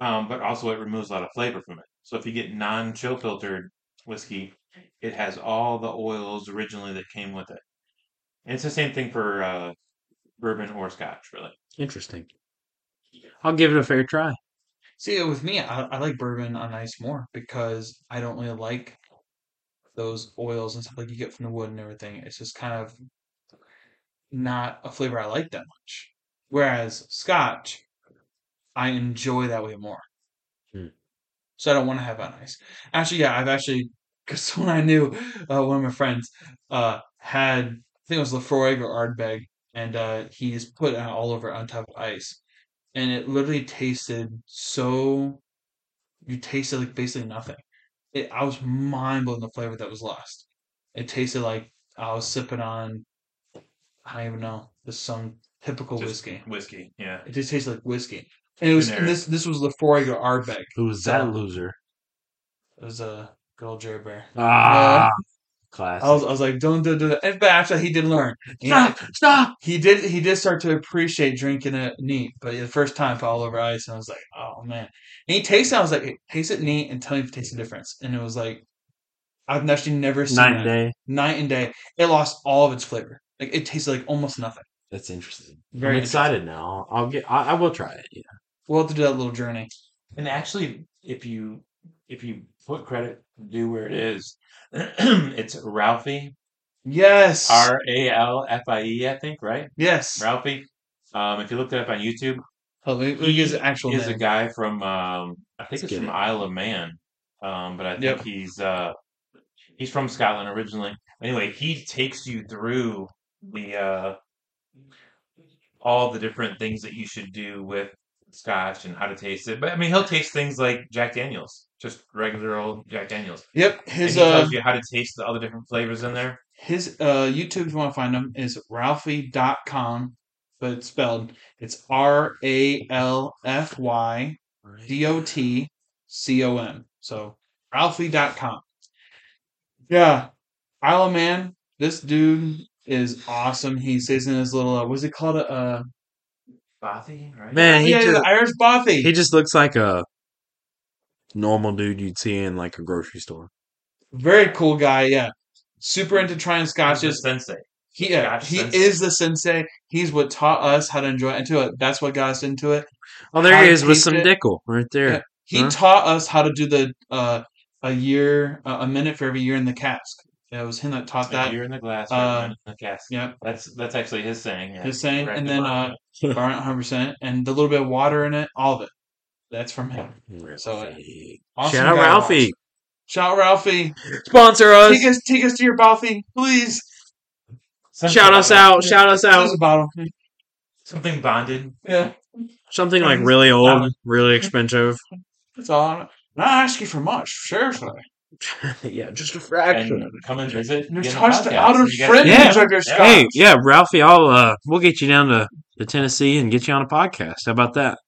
um, but also it removes a lot of flavor from it. So if you get non-chill filtered whiskey, it has all the oils originally that came with it. And it's the same thing for uh, bourbon or scotch, really. Interesting. I'll give it a fair try. See, with me, I, I like bourbon on ice more because I don't really like those oils and stuff like you get from the wood and everything. It's just kind of not a flavor I like that much. Whereas Scotch, I enjoy that way more. Hmm. So I don't want to have on ice. Actually, yeah, I've actually because someone I knew, uh, one of my friends, uh, had I think it was Laphroaig or Ardbeg, and uh, he just put it all over on top of ice, and it literally tasted so. You tasted like basically nothing. It, I was mind blown the flavor that was lost. It tasted like I was sipping on. I don't even know. Just some typical Just whiskey. Whiskey, yeah. It just tasted like whiskey. And it was and this this was Laphroaig or Ardbeg. Who was So- that loser? It was a good old Jerry Bear. Ah, classic. I was, I was like, don't do do that. And- But actually, he did learn. Yeah, stop, stop. he did. He did start to appreciate drinking it neat. But the first time, all over ice, and I was like, oh man. And he tasted. it, I was like, hey, taste it neat and tell me if it tastes the difference. And it was like, I've actually never seen Night that. and day. Night and day. It lost all of its flavor. Like it tasted like almost nothing. That's interesting. Very I'm excited now. I'll, I'll get. I, I will try it. Yeah. We'll have to do that little journey. And actually, if you if you put credit due where it is, it's Ralfy, Yes. R A L F I E, I think, right? yes. Ralfy. Um, if you look that up on YouTube, Oh, let me, let me he get his actual is a guy from um, I think Let's it's from it. Isle of Man, um, but I think Yep. he's uh, he's from Scotland originally. Anyway, he takes you through the uh, all the different things that you should do with Scotch and how to taste it. But I mean, he'll taste things like Jack Daniels, just regular old Jack Daniels. Yep. And he uh tells you how to taste the other different flavors in there. his uh YouTube if you want to find him is ralfy.com but it's spelled it's R A L F Y D O T C O M. So ralfy.com. Yeah. Isle of Man, this dude is awesome. He says in his little uh, what's it called? Uh Bothy, right? Man, he yeah, just Irish Bothy. he just looks like a normal dude you'd see in like a grocery store. Very cool guy, yeah. Super into trying He's the scotches. sensei. He yeah, Scotch he sensei. is the sensei. He's what taught us how to enjoy into it. That's what got us into it. Oh, there How he is with some it. Dickel right there. Yeah. He Huh? taught us how to do the uh, a year, uh, a minute for every year in the cask. Yeah, it was him that taught A that. year in the glass, uh, right in the cask. Yep, That's that's actually his saying. Yeah. his saying, Correct and then on uh, 100 percent, and the little bit of water in it, all of it. That's from him. So, uh, Awesome Shout out guy Ralfy. watch. Shout out Ralfy. Sponsor us. Take us, take us to your Balfi, please. Something Shout us out. Shout us out. a bottle. Something bonded. Yeah, Something like really old, really expensive. that's all. Not asking for much, seriously. yeah, just a And fraction. come and visit. You're get in touched podcast, out of and fringe Yeah. of your scotch. Hey, yeah, Ralfy, I'll uh, we'll get you down to, to Tennessee and get you on a podcast. How about that?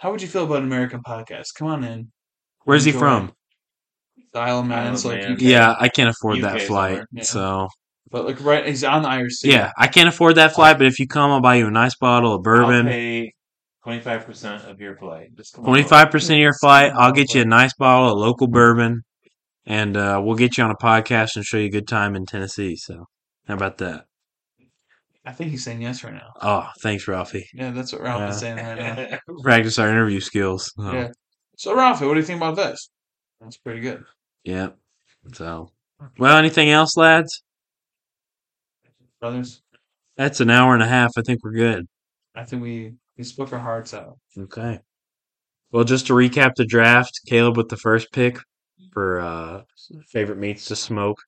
How would you feel about an American podcast? Come on in. Where's he from? The Isle of Man, Isle of so like Man. UK. Yeah, I can't afford that flight. Yeah. So But like right, he's on the Irish Sea. yeah, I can't afford that flight. But if you come, I'll buy you a nice bottle of I'll bourbon. pay twenty five percent of your flight. Just come on Twenty over. five percent of your flight. I'll get you a nice bottle of local bourbon, and uh, we'll get you on a podcast and show you a good time in Tennessee. So how about that? I think he's saying yes right now. Oh, thanks, Ralfy. Yeah, that's what Ralph is saying right now. Practice our interview skills. So, Yeah. So Ralfy, what do you think about this? That's pretty good. yeah. So, well, anything else, lads? Brothers, That's an hour and a half. I think we're good. I think we we spoke our hearts out. Okay. Well, just to recap the draft, Caleb with the first pick for uh, favorite meats to smoke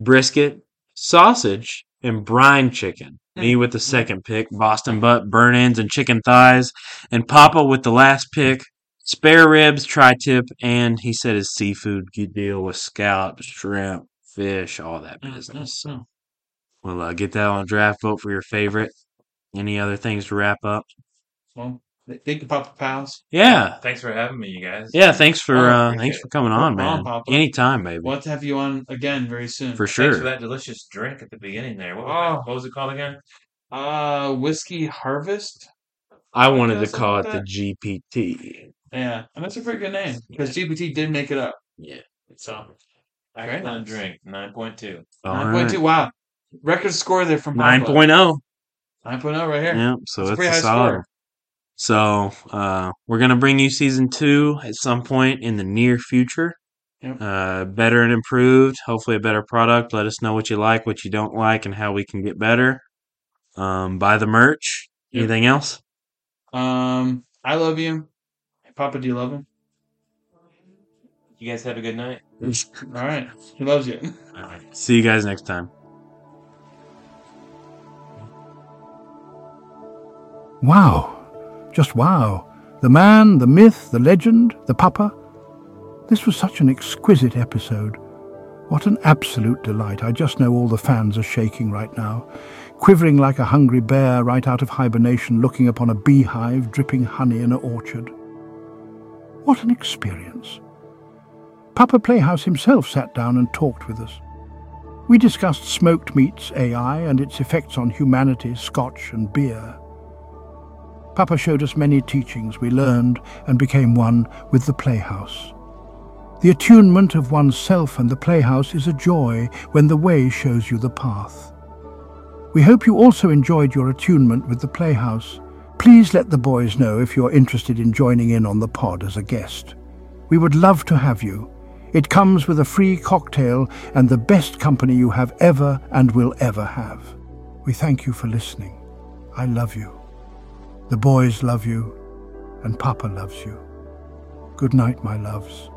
brisket, sausage, and brine chicken. Me mm. with the mm. second pick, Boston butt, burn ends, and chicken thighs. And Papa with the last pick, spare ribs, tri tip, and he said his seafood good deal with scallops, shrimp, fish, all that mm, business. So we'll uh, get that on draft vote for your favorite. Any other things to wrap up? Well, thank you, Papa Pals. Yeah. Thanks for having me, you guys. Yeah, thanks for Oh, uh thanks for coming on, man. Papa. Anytime, baby. We'll have to have you on again very soon. For Thanks sure. for that delicious drink at the beginning there. What was, Oh. that? What was it called again? Uh, whiskey harvest. I wanted to call like it the GPT. Yeah, and that's a pretty good name because GPT did make it up. Yeah. So Very Excellent nice. drink. Nine point two. All Nine right. point two. Wow, record score there from Nine Papa. point oh. Nine point oh right here. Yeah, so That's a it's pretty a high solid. score. So uh, we're gonna bring you season two at some point in the near future. Yep. Uh, better and improved. Hopefully, a better product. Let us know what you like, what you don't like, and how we can get better. Um, buy the merch. Yep. Anything else? Um, I love you. Papa, do you love him? You guys have a good night. All right, he loves you. All right. See you guys next time. Wow. Just wow. The man, the myth, the legend, the papa. This was such an exquisite episode. What an absolute delight. I just know all the fans are shaking right now, quivering like a hungry bear right out of hibernation looking upon a beehive dripping honey in an orchard. What an experience. Papa Playhouse himself sat down and talked with us. We discussed smoked meats, AI, and its effects on humanity, scotch and beer. Papa showed us many teachings we learned and became one with the playhouse. The attunement of oneself and the playhouse is a joy when the way shows you the path. We hope you also enjoyed your attunement with the playhouse. Please let the boys know if you're interested in joining in on the pod as a guest. We would love to have you. It comes with a free cocktail and the best company you have ever and will ever have. We thank you for listening. I love you. The boys love you, and Papa loves you. Good night, my loves.